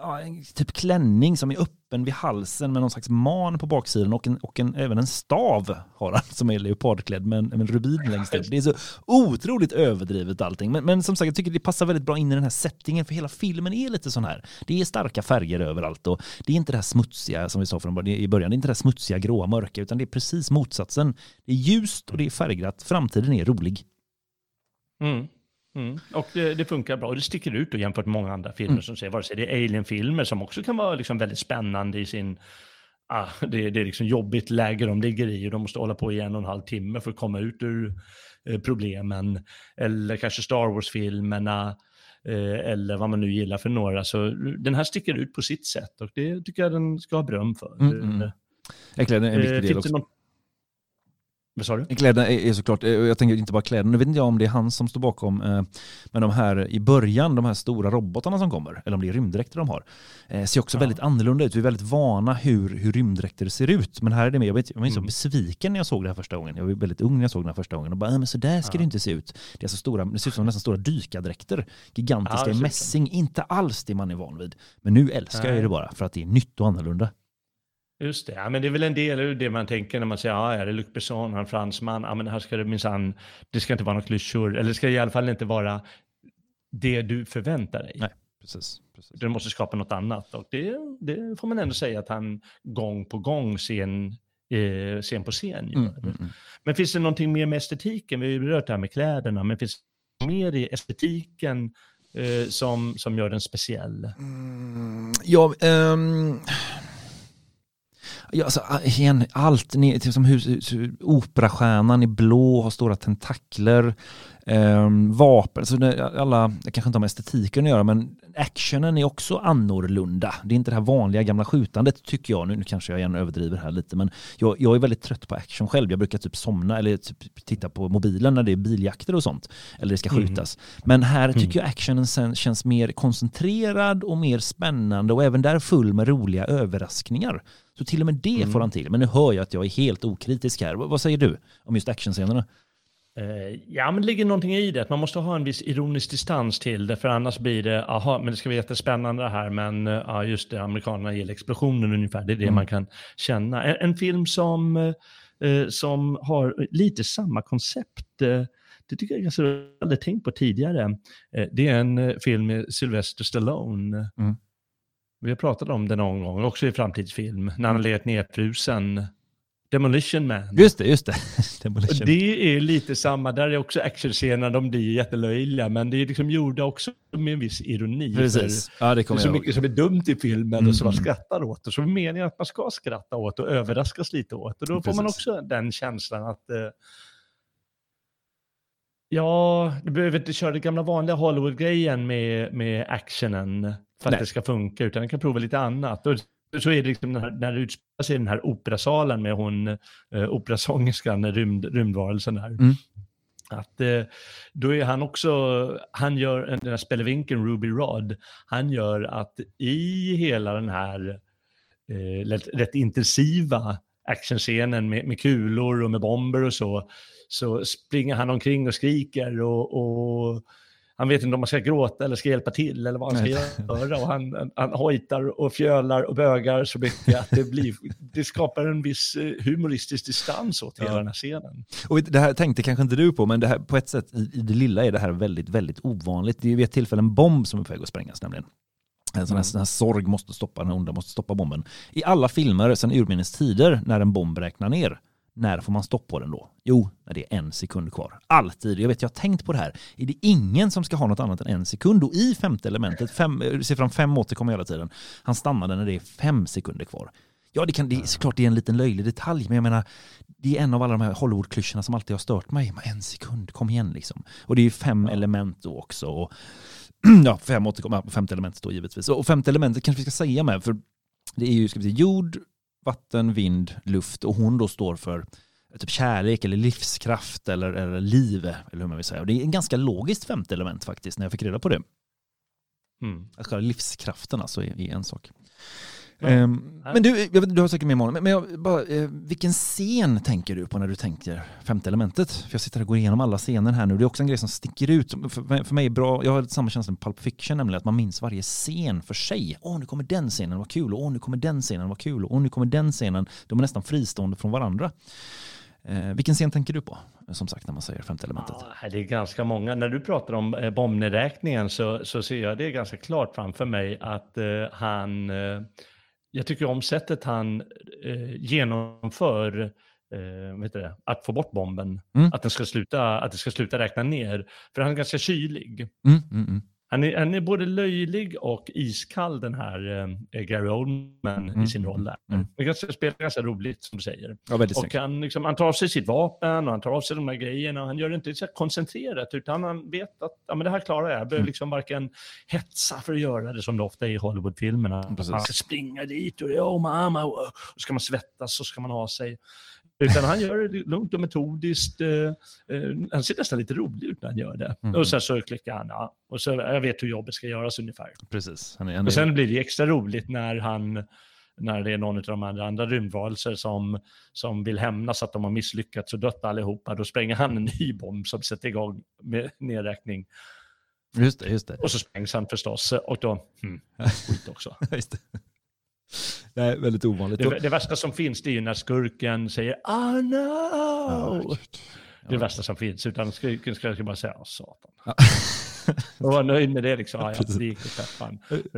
Speaker 2: ja, en typ klänning som är öppen vid halsen med någon slags man på baksidan och, en, och en, även en stav har han som är leopardklädd med en, med en rubin längst ut. Det är så otroligt överdrivet allting. Men, men som sagt, jag tycker det passar väldigt bra in i den här settingen för hela filmen är lite sån här. Det är starka färger överallt och det är inte det här smutsiga som vi sa från början, i början, det är inte det här smutsiga, gråa, mörka utan det är precis motsatsen. Det är ljust och det är färgglatt, framtiden är rolig.
Speaker 1: Mm. Mm. Och det, det funkar bra. Och det sticker ut då jämfört med många andra filmer
Speaker 2: Mm.
Speaker 1: som säger, vare sig det är Alien-filmer som också kan vara liksom väldigt spännande i sin... Ah, det, det är liksom jobbigt läge de ligger i och de måste hålla på i en och en halv timme för att komma ut ur eh, problemen. Eller kanske Star Wars-filmerna. Eh, eller vad man nu gillar för några. Så den här sticker ut på sitt sätt och det tycker jag den ska ha beröm för.
Speaker 2: Mm, mm.
Speaker 1: Eh,
Speaker 2: är en viktig del också.
Speaker 1: någon... Vad sa du?
Speaker 2: Kläderna är, är såklart, eh, jag tänker inte bara kläderna, nu vet inte jag om det är han som står bakom, eh, men de här i början, de här stora robotarna som kommer, eller om det är rymddräkter de har, eh, ser också
Speaker 1: Ja.
Speaker 2: väldigt annorlunda ut. Vi är väldigt vana hur, hur rymddräkter ser ut, men här är det mer, jag, vet, jag var så
Speaker 1: Mm.
Speaker 2: besviken när jag såg det här första gången. Jag var väldigt ung när jag såg den här första gången och bara, "Nej, men så där ska
Speaker 1: Ja.
Speaker 2: det inte se ut. Det är så stora, det ser ut som nästan stora dykardräkter, gigantiska
Speaker 1: Ja, det
Speaker 2: i mässing, inte alls det man är van vid. Men nu älskar jag
Speaker 1: Nej.
Speaker 2: det bara, för att det är nytt och annorlunda.
Speaker 1: Just det, ja, men det är väl en del av det man tänker när man säger, ja, är det Luc Besson, han fransman, ja, men här ska det minsann, det ska inte vara några klyschor, eller det ska i alla fall inte vara det du förväntar dig.
Speaker 2: Nej. Precis. precis.
Speaker 1: Du måste skapa något annat och det, det får man ändå säga att han gång på gång, scen, eh, scen på scen gör.
Speaker 2: Mm, mm, mm.
Speaker 1: Men finns det någonting mer med estetiken? Vi har ju berört det här med kläderna, men finns det mer i estetiken eh, som, som gör den speciell?
Speaker 2: Mm, ja, ehm, ja, alltså, igen, allt, typ som hus, hus, operastjärnan i blå har stora tentakler, ehm, vapen, så det, alla, det kanske inte har med estetiken att göra, men actionen är också annorlunda. Det är inte det här vanliga gamla skjutandet tycker jag, nu, nu kanske jag igen överdriver här lite, men jag, jag är väldigt trött på action själv. Jag brukar typ somna eller typ titta på mobilen när det är biljakter och sånt, eller det ska
Speaker 1: Mm.
Speaker 2: skjutas. Men här tycker
Speaker 1: Mm.
Speaker 2: jag actionen sen känns mer koncentrerad och mer spännande och även där full med roliga överraskningar. Så till och med det
Speaker 1: Mm.
Speaker 2: får han till. Men nu hör jag att jag är helt okritisk här. Vad, säger du om just actionscenerna?
Speaker 1: Eh, ja, men det ligger någonting i det. Man måste ha en viss ironisk distans till det, för annars blir det, aha, men det ska bli jättespännande här, men eh, ja, just det, amerikanerna gillar explosionen ungefär. Det är det mm. man kan känna. En, en film som, eh, som har lite samma koncept, eh, det tycker jag ganska aldrig tänkt på tidigare. Eh, det är en eh, film med Sylvester Stallone. Mm. Vi har pratat om den någon gång, också i framtidsfilm, när han legat nedfrusen Demolition Man.
Speaker 2: Just det, just det. (laughs) Demolition.
Speaker 1: Det är lite samma, där är också actionscenerna, de blir jättelöjliga, men det är liksom gjorda också med en viss ironi.
Speaker 2: Precis. Ja, det,
Speaker 1: det är så mycket som är dumt i filmen mm. och som man skrattar åt, och så är det meningen att man ska skratta åt och överraskas lite åt. Och då Precis. får man också den känslan att eh, Ja, du behöver inte köra den gamla vanliga Hollywood-grejen med, med actionen för att Nej. det ska funka, utan du kan prova lite annat. Och så är det liksom när, när det utspelar sig i den här operasalen med hon eh, operasångerskan, rymd, rymdvarelsen där. Mm. Att eh, då är han också, han gör, den här spelevinkeln Ruby Rod, han gör att i hela den här eh, rätt, rätt intensiva actionscenen med, med kulor och med bomber och så, så springer han omkring och skriker och, och han vet inte om man ska gråta eller ska hjälpa till eller vad han ska göra. Och han, han hojtar och fjölar och bögar så mycket att det, blir, det skapar en viss eh, humoristisk distans åt hela ja. den här scenen.
Speaker 2: Och det här tänkte kanske inte du på, men det här, på ett sätt i det lilla är det här väldigt, väldigt ovanligt. Det är vid ett tillfälle en bomb som är på väg att sprängas nämligen. En sån här, sån här sorg måste stoppa, den onda måste stoppa bomben. I alla filmer sedan urminnes tider när en bomb räknar ner när får man stopp på den då? Jo, när det är en sekund kvar. Alltid. Jag vet, jag har tänkt på det här. Är det ingen som ska ha något annat än en sekund? Och i femte elementet, fem, siffran fem återkommer hela tiden. Han stannade när det är fem sekunder kvar. Ja, det, kan, det är såklart det är en liten löjlig detalj, men jag menar, det är en av alla de här Hollywood-klyschorna som alltid har stört mig. En sekund, kom igen liksom. Och det är fem ja. element då också. Och, (clears throat) ja, fem återkommer, femte elementet då givetvis. Och femte elementet kanske vi ska säga med, för det är ju ska vi säga, jord, vatten, vind, luft och hon då står för typ kärlek eller livskraft eller, eller liv, eller hur man vill säga. Och det är en ganska logiskt femte element faktiskt, när jag fick reda på det. Mm. Att själva livskraften alltså är, är en sak. Um, men du, du har säkert med mål, men jag, bara, eh, vilken scen tänker du på när du tänker femte elementet? För jag sitter och går igenom alla scener här nu. Det är också en grej som sticker ut. För, för mig är bra, jag har samma känsla med Pulp Fiction, nämligen att man minns varje scen för sig. Åh, nu kommer den scenen, vad kul. Åh, nu kommer den scenen, vad kul. Åh, nu kommer den scenen. De är nästan fristående från varandra. Eh, vilken scen tänker du på, som sagt, när man säger femte elementet?
Speaker 1: Ja, det är ganska många. När du pratar om eh, bombnedräkningen så, så ser jag det ganska klart framför mig att eh, han eh, jag tycker om sättet han eh, genomför eh, vet det, att få bort bomben. Mm. Att, den ska sluta, att det ska sluta räkna ner. För han är ganska kylig. Mm, mm, mm. Han är, han är både löjlig och iskall den här eh, Gary Oldman mm. i sin roll där. Mm. Det ganska, spelar ganska roligt som du säger. Ja, och han, liksom, han tar av sig sitt vapen och han tar av sig de här grejerna. Och han gör det inte så koncentrerat utan han vet att ja, men det här klarar jag. Jag behöver mm. liksom varken hetsa för att göra det som det ofta är i Hollywoodfilmerna. Man ska springa dit och oh mamma och, ska man svettas så ska man ha sig. Utan han gör det lugnt och metodiskt. Eh, eh, han ser nästan lite rolig ut när han gör det. Mm. Och sen så klickar han, ja. Och så, jag vet hur jobbet ska göras ungefär.
Speaker 2: Precis.
Speaker 1: Han är, han är... Och sen blir det extra roligt när han när det är någon av de andra, andra rymdvarelser som, som vill hämnas att de har misslyckats och dött allihopa, då spränger han en ny bomb som sätter igång med nedräkning.
Speaker 2: Just det, just det.
Speaker 1: Och så sprängs han förstås, och då, hmm, skit också. (laughs) just det.
Speaker 2: Nej, väldigt ovanligt.
Speaker 1: Det, det, värsta som finns det är ju när skurken säger ah no! Det är det värsta som finns, utan skurken ska bara säga ah, satan. Ja. och vara nöjd med det liksom. (laughs) Ja, det gick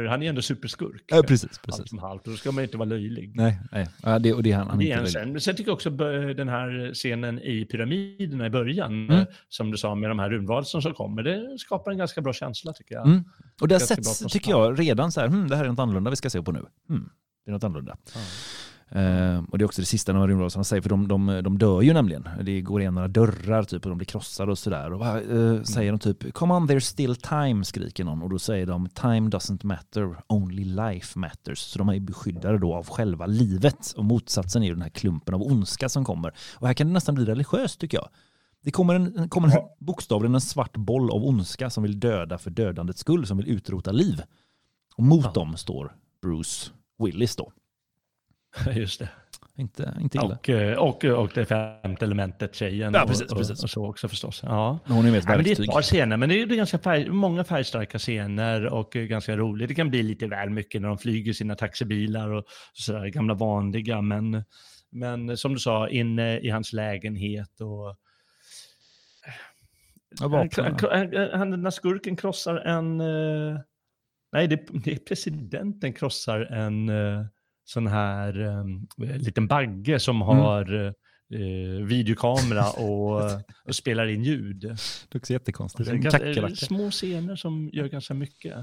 Speaker 1: han är ändå superskurk.
Speaker 2: Ja, precis. precis.
Speaker 1: Allt som halvt. Då ska man inte vara löjlig.
Speaker 2: Nej, nej. Ja, det, och det är han, han
Speaker 1: det är en sen. sen tycker jag också den här scenen i pyramiderna i början, mm. som du sa med de här rymdvarelserna som kommer, det skapar en ganska bra känsla tycker jag. Mm.
Speaker 2: Och det sätts, tycker jag, redan så här, hmm, det här är något annorlunda vi ska se på nu. Hmm. Det är något annorlunda. Mm. Uh, och det är också det sista de rymdvarelserna säger, för de, de, de dör ju nämligen. Det går igen några dörrar typ och de blir krossade och sådär. Och uh, mm. säger de typ “Come on, there's still time” skriker någon och då säger de “Time doesn't matter, only life matters”. Så de är beskyddade då av själva livet och motsatsen är ju den här klumpen av ondska som kommer. Och här kan det nästan bli religiöst tycker jag. Det kommer, en, kommer en, bokstavligen en svart boll av ondska som vill döda för dödandets skull, som vill utrota liv. Och mot ja. dem står Bruce Willis då. (laughs)
Speaker 1: Just det.
Speaker 2: Inte, inte illa.
Speaker 1: Och, eh, och, och det femte elementet, tjejen.
Speaker 2: Ja, precis,
Speaker 1: och,
Speaker 2: precis.
Speaker 1: Och, så också förstås. Ja.
Speaker 2: Hon är med ett
Speaker 1: Ja, men det är ett par scener, men det är, ganska färg, många färgstarka scener och eh, ganska roligt. Det kan bli lite väl mycket när de flyger sina taxibilar och sådär gamla vanliga, men, men som du sa, inne i hans lägenhet och han, han, han, när skurken krossar en... eh, nej, det, det är presidenten krossar en eh, sån här eh, liten bagge som
Speaker 2: Mm.
Speaker 1: har eh, videokamera och, (laughs) och spelar in ljud.
Speaker 2: Det är också jättekonstigt.
Speaker 1: Det är
Speaker 2: kackerlacka.
Speaker 1: små scener som gör ganska mycket.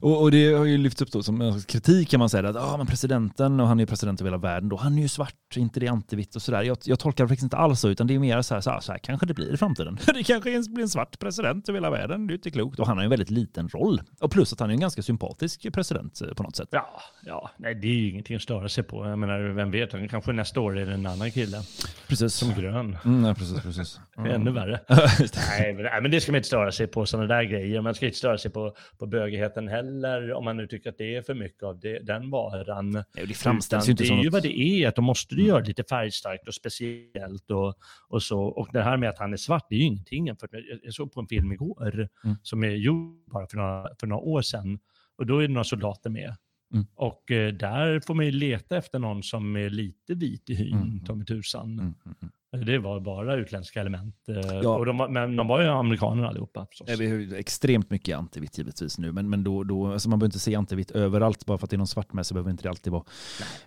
Speaker 2: Och, och det har ju lyfts upp då som kritik kan man säga att ah, men presidenten, och han är ju president över hela världen då, han är ju svart, inte det antivitt och sådär. Jag, jag tolkar det faktiskt inte alls så, utan det är mer så här, så här, så här kanske det blir i framtiden. (laughs) det kanske blir en svart president över hela världen, det är inte klokt. Och han har ju en väldigt liten roll. Och plus att han är en ganska sympatisk president eh, på något sätt.
Speaker 1: Ja, ja, nej det är ju ingenting att störa sig på. Jag menar, vem vet, han kanske nästa år är det en annan kille
Speaker 2: Precis.
Speaker 1: som grön.
Speaker 2: Mm, ja, precis, precis. (laughs)
Speaker 1: Är ännu värre. Nej nej, men det ska man inte störa sig på, sådana där grejer. Man ska inte störa sig på, på bögigheten heller, om man nu tycker att det är för mycket av det, den varan.
Speaker 2: Nej, det framställs ju inte
Speaker 1: det är ju
Speaker 2: något-
Speaker 1: vad det är, att de måste du göra lite färgstarkt och speciellt och, och så. Och det här med att han är svart, det är ju ingenting jämfört med, jag- jag såg på en film igår
Speaker 2: Mm.
Speaker 1: som är gjord bara för några, för några år sedan. Och då är det några soldater med.
Speaker 2: Mm.
Speaker 1: Och eh, där får man ju leta efter någon som är lite vit i hyn,
Speaker 2: Mm.
Speaker 1: mig tusan.
Speaker 2: Mm, mm, mm.
Speaker 1: Det var bara utländska element. eh,
Speaker 2: Ja.
Speaker 1: Och de, men de var ju amerikaner allihopa förstås.
Speaker 2: Vi har ju extremt mycket antivitt givetvis nu, men, men då, då, alltså man behöver inte se antivitt överallt. Bara för att det är någon svart med så behöver inte det alltid vara,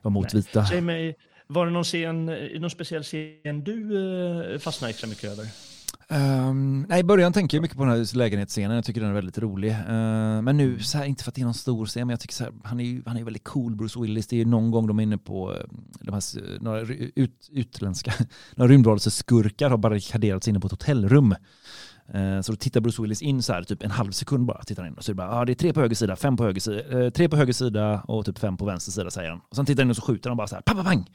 Speaker 2: vara mot
Speaker 1: nej.
Speaker 2: vita.
Speaker 1: Säg mig, var det någon, scen, eh, någon speciell scen du eh, fastnade extra mycket över?
Speaker 2: Um, nej, i början tänker jag mycket på den här lägenhetsscenen. Jag tycker den är väldigt rolig. Uh, men nu, så här, inte för att det är någon stor scen, men jag tycker så här, han är ju han är ju väldigt cool, Bruce Willis. Det är ju någon gång de är inne på ehm, de här, några ut, utländska, (laughs) några rymdvarelseskurkar har barrikaderat sig inne på ett hotellrum. Uh, Så då tittar Bruce Willis in så här, typ en halv sekund bara, tittar han in och så är det bara, ah, det är tre på höger sida, fem på höger sida, eh, tre på höger sida och typ fem på vänster sida säger han. Och sen tittar han in och så skjuter han bara så här, pang, pang, pang.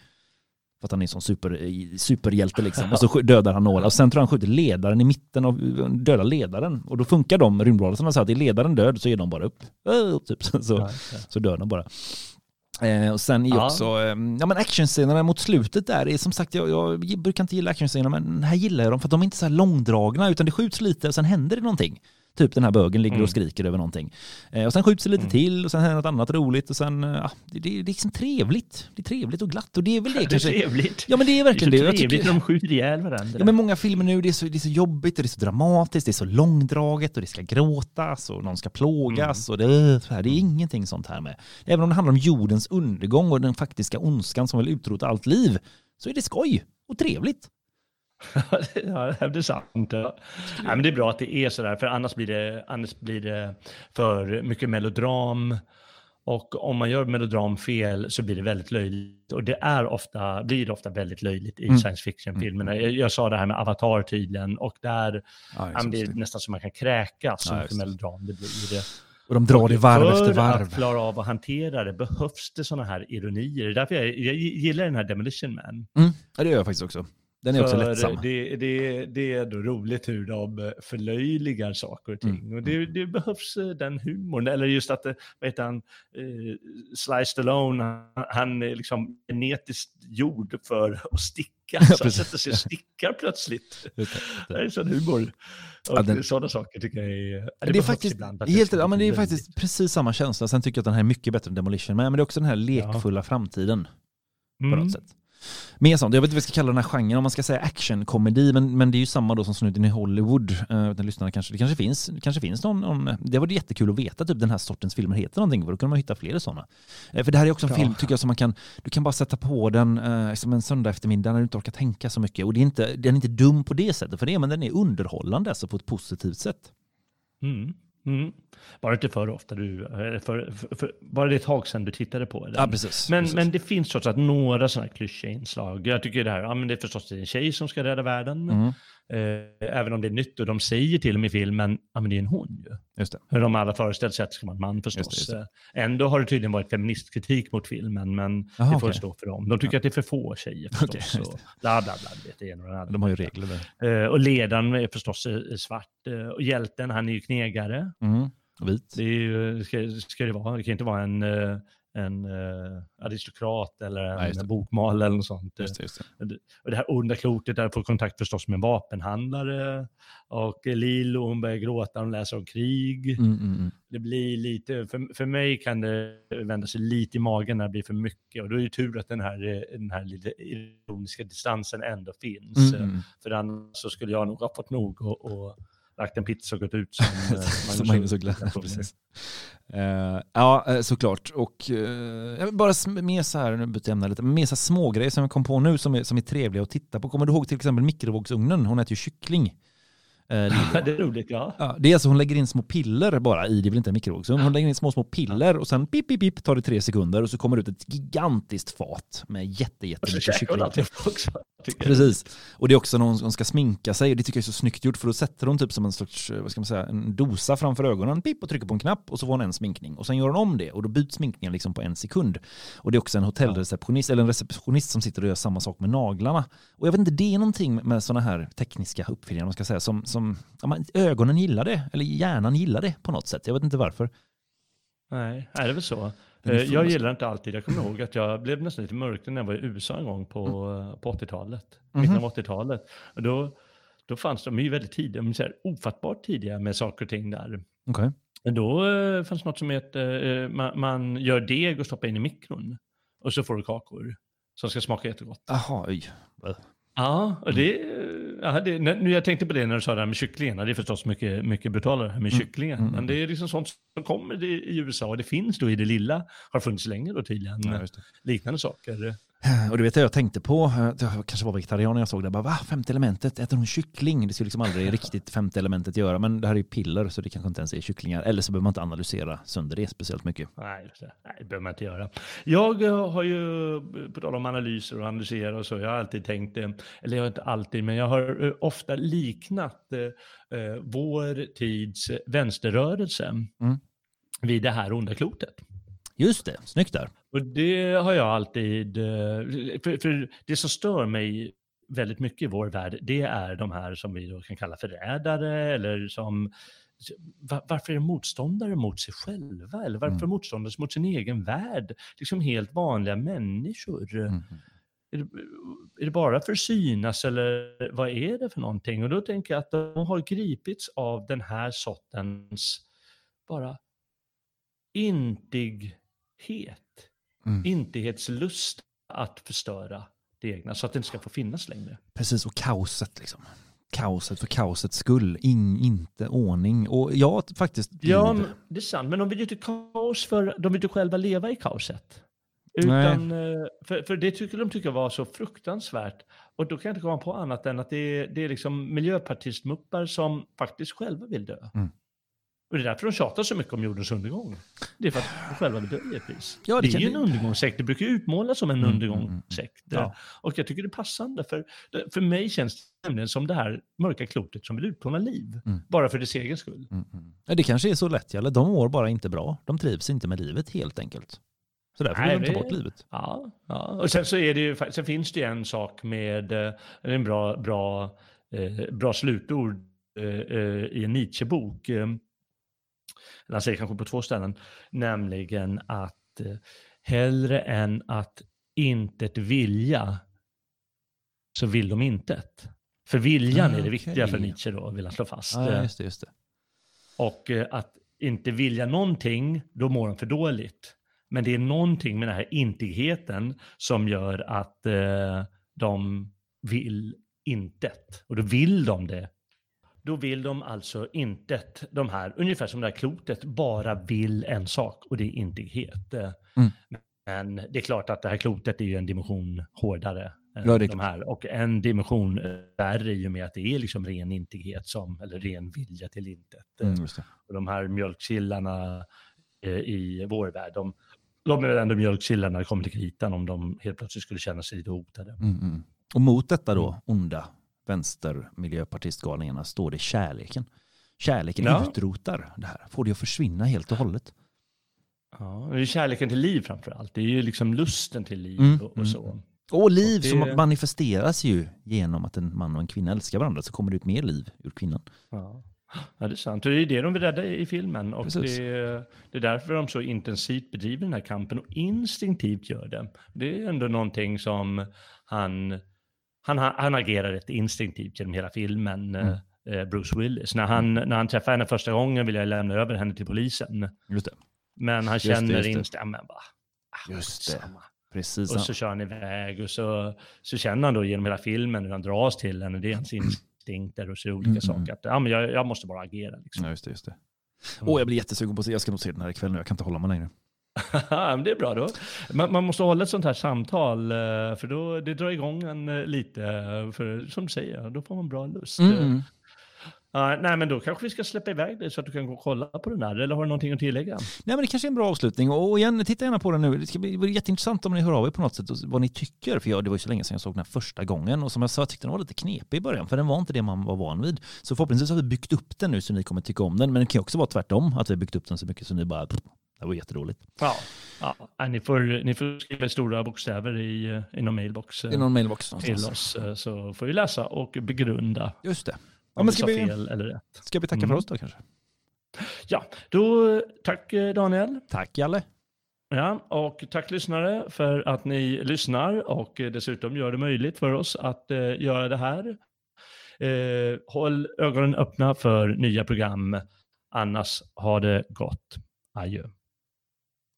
Speaker 2: För att han är sån super, eh, superhjälte liksom. Och så dödar han några. Och sen tror jag han skjuter ledaren i mitten av, dödar ledaren. Och då funkar de rymdvarelserna så att är ledaren död så är de bara upp. Typ, så, (laughs) så,
Speaker 1: Ja,
Speaker 2: dör de bara. Eh, och sen är
Speaker 1: Ja.
Speaker 2: också, eh, ja men actionscenerna mot slutet där är som sagt, jag, jag brukar inte gilla actionscener men här gillar jag dem för att de är inte så här långdragna utan det skjuts lite och sen händer det någonting. Typ den här bögen ligger
Speaker 1: Mm.
Speaker 2: och skriker över någonting. Eh, och sen skjuts det lite
Speaker 1: Mm.
Speaker 2: till och sen händer något annat roligt och sen, eh, ja, det, det, det är liksom trevligt. Det är trevligt och glatt och det är väl det, (laughs)
Speaker 1: Det är
Speaker 2: kanske.
Speaker 1: trevligt.
Speaker 2: Ja men det är
Speaker 1: Det är
Speaker 2: verkligen det.
Speaker 1: så
Speaker 2: Jag
Speaker 1: trevligt
Speaker 2: tycker,
Speaker 1: när de skjuter ihjäl varandra.
Speaker 2: Ja, men många filmer nu, det är, så, det är så jobbigt och det är så dramatiskt, det är så långdraget och det ska gråtas och någon ska plågas och det, så här, det är ingenting sånt här med. Även om det handlar om jordens undergång och den faktiska ondskan som vill utrota allt liv, så är det skoj och trevligt. (laughs)
Speaker 1: ja, det är sant. Ja. Nej, men det är bra att det är sådär, för annars blir, det, annars blir det för mycket melodram. Och om man gör melodram fel så blir det väldigt löjligt. Och det är ofta, blir det ofta väldigt löjligt i
Speaker 2: Mm.
Speaker 1: science fiction-filmerna. Jag, jag sa det här med Avatar tydligen, och där ja, det är nästan som man kan kräkas så
Speaker 2: Ja, det.
Speaker 1: melodram det blir.
Speaker 2: Och de drar det varv
Speaker 1: för
Speaker 2: efter
Speaker 1: att
Speaker 2: varv.
Speaker 1: klara av att hantera det behövs det sådana här ironier. Det är därför jag, jag gillar den här Demolition Man.
Speaker 2: Mm, ja, det gör jag faktiskt också. Den är också lättsam.
Speaker 1: Det, det, det är då roligt hur de förlöjligar saker och ting.
Speaker 2: Mm,
Speaker 1: Och det, det behövs eh, den humorn. Eller just att, eh, vad heter han, eh, Sly Stallone, han, han är liksom genetiskt gjord för att sticka. (laughs) Så han sätter sig och stickar plötsligt.
Speaker 2: Det, (laughs)
Speaker 1: Det
Speaker 2: det.
Speaker 1: är sån humor. Och
Speaker 2: Ja, den-
Speaker 1: sådana saker tycker jag är...
Speaker 2: Det, är
Speaker 1: behövs
Speaker 2: faktiskt,
Speaker 1: ibland
Speaker 2: helt, ja, men det är faktiskt precis samma känsla. Sen tycker jag att den här är mycket bättre än Demolition Man, men det är också den här lekfulla framtiden. på
Speaker 1: Mm.
Speaker 2: något sätt. Mer sånt, jag vet inte vad vi ska kalla den här genren, om man ska säga actionkomedi, men, men det är ju samma då som snuten i Hollywood. Uh, den lyssnarna kanske, det kanske finns, det kanske finns någon, någon, det var jättekul att veta typ den här sortens filmer heter någonting, för då kan man hitta fler sådana. Eh, för det här är också en
Speaker 1: Ja.
Speaker 2: film, tycker jag, som man kan, du kan bara sätta på den uh, som en söndag eftermiddag när du inte orkar tänka så mycket. Och det är inte, den är inte dum på det sättet, för det, men den är underhållande, alltså på ett positivt sätt.
Speaker 1: Mm. Mm. Bara inte för ofta du, eller för, för, för, bara det är ett tag sedan du tittade på den.
Speaker 2: Ja, precis.
Speaker 1: Men,
Speaker 2: precis.
Speaker 1: men det finns trots allt några sådana klyschiga inslag. Jag tycker det här, ja men det är förstås en tjej som ska rädda världen.
Speaker 2: Mm,
Speaker 1: Eh, även om det är nytt och de säger till och med i filmen, ja men det är en hon ju.
Speaker 2: just det.
Speaker 1: Hur de alla föreställt sig att det ska vara en man förstås.
Speaker 2: Just det, just
Speaker 1: Eh, Ändå har det tydligen varit feministkritik mot filmen, men
Speaker 2: Jaha,
Speaker 1: det får
Speaker 2: okej.
Speaker 1: stå för dem. De tycker att det är för få tjejer förstås.
Speaker 2: Okej, just
Speaker 1: och bla bla bla, det vet det ena och det andra.
Speaker 2: De har ju regler där.
Speaker 1: Eh, och ledaren är förstås svart. eh, och hjälten, han är ju knegare.
Speaker 2: Mm. Vit.
Speaker 1: Det är ju, ska, ska det vara. Det kan inte vara en, en eh, aristokrat eller en
Speaker 2: Ja,
Speaker 1: bokmal eller något sånt.
Speaker 2: Just det, just det.
Speaker 1: Och det här onda klotet där får kontakt förstås med en vapenhandlare. Och Lilo hon börjar gråta, hon läser om krig.
Speaker 2: Mm, mm, mm.
Speaker 1: Det blir lite, för, för mig kan det vända sig lite i magen när det blir för mycket. Och då är det tur att den här, eh, den här lite ironiska distansen ändå finns.
Speaker 2: Mm, mm.
Speaker 1: För annars så skulle jag nog ha fått nog och, och lagt en pizza och gått ut som, (laughs) eh,
Speaker 2: Som Magnus Uggla. Eh, ja, eh, såklart. Och uh, bara mer så här, nu byter jag ämne lite, mer så här smågrejer som jag kom på nu som är, som är trevliga att titta på. Kommer du ihåg till exempel mikrovågsugnen? Hon äter ju kyckling. Eh, (laughs)
Speaker 1: det är roligt, ja.
Speaker 2: Ja, det är alltså hon lägger in små piller bara i, det är väl inte en mikrovågsugn, hon lägger in små små piller och sen pip pip pip tar det tre sekunder och så kommer det ut ett gigantiskt fat med jätte
Speaker 1: så
Speaker 2: jättemycket
Speaker 1: hon
Speaker 2: kyckling.
Speaker 1: också.
Speaker 2: Precis. Och det är också när hon hon ska sminka sig och det tycker jag är så snyggt gjort för då sätter hon typ som en sorts, vad ska man säga, en dosa framför ögonen, pip och trycker på en knapp och så får hon en sminkning. Och sen gör hon om det och då byts sminkningen liksom på en sekund. Och det är också en hotellreceptionist, eller en receptionist som sitter och gör samma sak med naglarna. Och jag vet inte, det är någonting med sådana här tekniska uppfinningar, man ska säga, som, som ja, man, ögonen gillar det, eller hjärnan gillar det på något sätt. Jag vet inte varför.
Speaker 1: Nej, är det väl så. Eh, Jag gillar inte alltid, jag kommer ihåg att jag blev nästan lite mörk när jag var i USA en gång på,
Speaker 2: Mm.
Speaker 1: på 80-talet,
Speaker 2: Mhm.
Speaker 1: mitten av 80-talet. Och då, då fanns de ju väldigt tidiga, men så här, ofattbart tidiga med saker och ting där. Men då eh, fanns något som heter, eh, man, man gör deg och stoppar in i mikron. Och så får du kakor som ska smaka jättegott.
Speaker 2: Jaha, oj.
Speaker 1: Ja, och det, ja, det nu jag tänkte på det när du sa det här med kycklingarna. Det är förstås mycket, mycket brutalare med
Speaker 2: Mm,
Speaker 1: kycklingar.
Speaker 2: mm,
Speaker 1: Men det är liksom sånt som kommer i, i USA. Och det finns då i det lilla, har funnits länge då tydligen,
Speaker 2: Ja,
Speaker 1: liknande saker.
Speaker 2: Och du vet jag, jag tänkte på, eh, jag kanske var vegetarian när jag såg det, bara, va? Femte elementet, äter hon kyckling? Det skulle liksom aldrig (laughs) riktigt femte elementet göra, men det här är ju piller så det kanske inte ens är kycklingar. Eller så behöver man inte analysera sönder det speciellt mycket.
Speaker 1: Nej, det. Nej, det behöver man inte göra. Jag eh, har ju, på tal om analyser och analysera och så, jag har alltid tänkt, eh, eller jag har inte alltid, men jag har eh, ofta liknat eh, eh, vår tids vänsterrörelse
Speaker 2: Mm.
Speaker 1: vid det här onda klotet.
Speaker 2: Just det, snyggt där.
Speaker 1: Och det har jag alltid, eh, för, för det som stör mig väldigt mycket i vår värld, det är de här som vi då kan kalla förrädare eller som va- varför är de motståndare mot sig själva? Eller varför
Speaker 2: Mm.
Speaker 1: motståndare mot sin egen värld? Liksom helt vanliga människor.
Speaker 2: Mm.
Speaker 1: Är, det, är det bara för att synas eller vad är det för någonting? Och då tänker jag att de har gripits av den här sortens bara intighet
Speaker 2: Mm.
Speaker 1: intighetslust att förstöra det egna så att det inte ska få finnas längre.
Speaker 2: Precis, och kaoset liksom. Kaoset för kaosets skull, In, inte ordning. Och ja, faktiskt
Speaker 1: Ja, men det är sant, men de vill ju inte kaos för de vill inte själva leva i kaoset. Utan, eh, för, för det tycker de tycker var så fruktansvärt. Och då kan jag inte komma på annat än att det är, det är liksom miljöpartistmuppar som faktiskt själva vill dö.
Speaker 2: Mm.
Speaker 1: Och det är därför de tjatar så mycket om jordens undergång. Det är för att själva i ett pris.
Speaker 2: Ja, det
Speaker 1: det, är ju
Speaker 2: det-
Speaker 1: en undergångssekt, det brukar utmålas som en
Speaker 2: Mm, mm,
Speaker 1: undergångssekt.
Speaker 2: Ja.
Speaker 1: Och jag tycker det är passande, för, för mig känns det nämligen som det här mörka klotet som vill utplåna liv.
Speaker 2: Mm.
Speaker 1: Bara för dess egen skull.
Speaker 2: Mm, mm. Ja, det kanske är så lätt, eller de mår bara inte bra. De trivs inte med livet helt enkelt. Så därför
Speaker 1: Nej,
Speaker 2: vill de ta
Speaker 1: det-
Speaker 2: bort livet.
Speaker 1: Ja, ja. och sen så är det ju, sen finns det ju en sak med, eh, en bra, bra, eh, bra slutord eh, eh, i en Nietzsche-bok. Eller han säger kanske på två ställen, nämligen att eh, hellre än att intet vilja så vill de intet. För viljan
Speaker 2: Ah,
Speaker 1: är det viktiga för
Speaker 2: okej.
Speaker 1: Nietzsche då, vill han slå fast.
Speaker 2: Ja,
Speaker 1: Eh,
Speaker 2: just det, just det.
Speaker 1: och eh, att inte vilja någonting, då mår de för dåligt. Men det är någonting med den här intigheten som gör att eh, de vill intet. Och då vill de det. Då vill de alltså intet. De här, ungefär som det här klotet, bara vill en sak och det är intighet.
Speaker 2: Mm.
Speaker 1: Men det är klart att det här klotet är ju en dimension hårdare än
Speaker 2: Ja,
Speaker 1: de här. Och en dimension värre i och med att det är liksom ren intighet som, eller ren vilja till intet.
Speaker 2: Mm,
Speaker 1: och de här mjölkkillarna eh, i vår värld, de, de är väl ändå mjölkkillarna när det kommer till kritan om de helt plötsligt skulle känna sig lite hotade.
Speaker 2: Mm, mm. Och mot detta då, onda vänster miljöpartistgalningarna, står det kärleken. Kärleken
Speaker 1: Ja.
Speaker 2: utrotar det här, får det att försvinna helt och hållet.
Speaker 1: Ja, det är kärleken till liv framför allt. Det är ju liksom lusten till liv
Speaker 2: Mm,
Speaker 1: och, och så.
Speaker 2: mm. Och liv
Speaker 1: Och det-
Speaker 2: som manifesteras ju genom att en man och en kvinna älskar varandra så kommer det ut mer liv ur kvinnan.
Speaker 1: Ja. Ja, det är sant. Och det är det de vill rädda i filmen. Och
Speaker 2: Precis.
Speaker 1: det, det är därför de så intensivt bedriver den här kampen och instinktivt gör det. Det är ändå någonting som han, han, han agerar rätt instinktivt genom hela filmen,
Speaker 2: Mm.
Speaker 1: eh, Bruce Willis. När han, när han träffar henne första gången vill jag lämna över henne till polisen. Men han
Speaker 2: Just
Speaker 1: känner instämmen bara. ah,
Speaker 2: Just det.
Speaker 1: samma.
Speaker 2: Precis.
Speaker 1: Och så kör han iväg och så, så känner han då genom hela filmen hur han dras till henne. Det är hans instinkter och så olika
Speaker 2: Mm,
Speaker 1: saker.
Speaker 2: mm.
Speaker 1: Att, ja, men jag, jag måste bara agera. Liksom.
Speaker 2: Ja, just det. Just det.
Speaker 1: Mm.
Speaker 2: Åh, jag blir jättesugen på att se. Jag ska nog se den här ikväll nu. Jag kan inte hålla mig längre. (laughs)
Speaker 1: Det är bra då. Man, man måste hålla ett sånt här samtal, eh, för då, det drar igång en eh, lite. eh, För som du säger, då får man bra lust.
Speaker 2: Mm,
Speaker 1: ja, nej, men då kanske vi ska släppa iväg dig så att du kan gå och kolla på den där. Eller har du någonting att tillägga?
Speaker 2: Nej, men det kanske är en bra avslutning. Och igen, titta gärna på den nu. Det ska bli det jätteintressant om ni hör av er på något sätt och vad ni tycker. För jag, det var ju så länge sedan jag såg den här första gången. Och som jag sa, jag tyckte den var lite knepig i början. För den var inte det man var van vid. Så förhoppningsvis har vi byggt upp den nu så ni kommer tycka om den. Men det kan ju också vara tvärtom. Att vi har byggt upp den så mycket så ni bara, "Pff, det var jätteroligt.
Speaker 1: Ja, ja nej, ni, får, ni får skriva stora bokstäver i, eh, i någon mailbox eh,
Speaker 2: är någon mailbox
Speaker 1: till oss, eh, så får vi läsa och begrunda
Speaker 2: Just det. Ja,
Speaker 1: om
Speaker 2: men ska vi,
Speaker 1: fel eller rätt.
Speaker 2: ska vi tacka
Speaker 1: Mm.
Speaker 2: för oss då kanske?
Speaker 1: Ja, då tack Daniel.
Speaker 2: Tack Jalle.
Speaker 1: Ja, och tack lyssnare för att ni lyssnar och dessutom gör det möjligt för oss att eh, göra det här. Eh, håll ögonen öppna för nya program, annars har det gott. Adjö.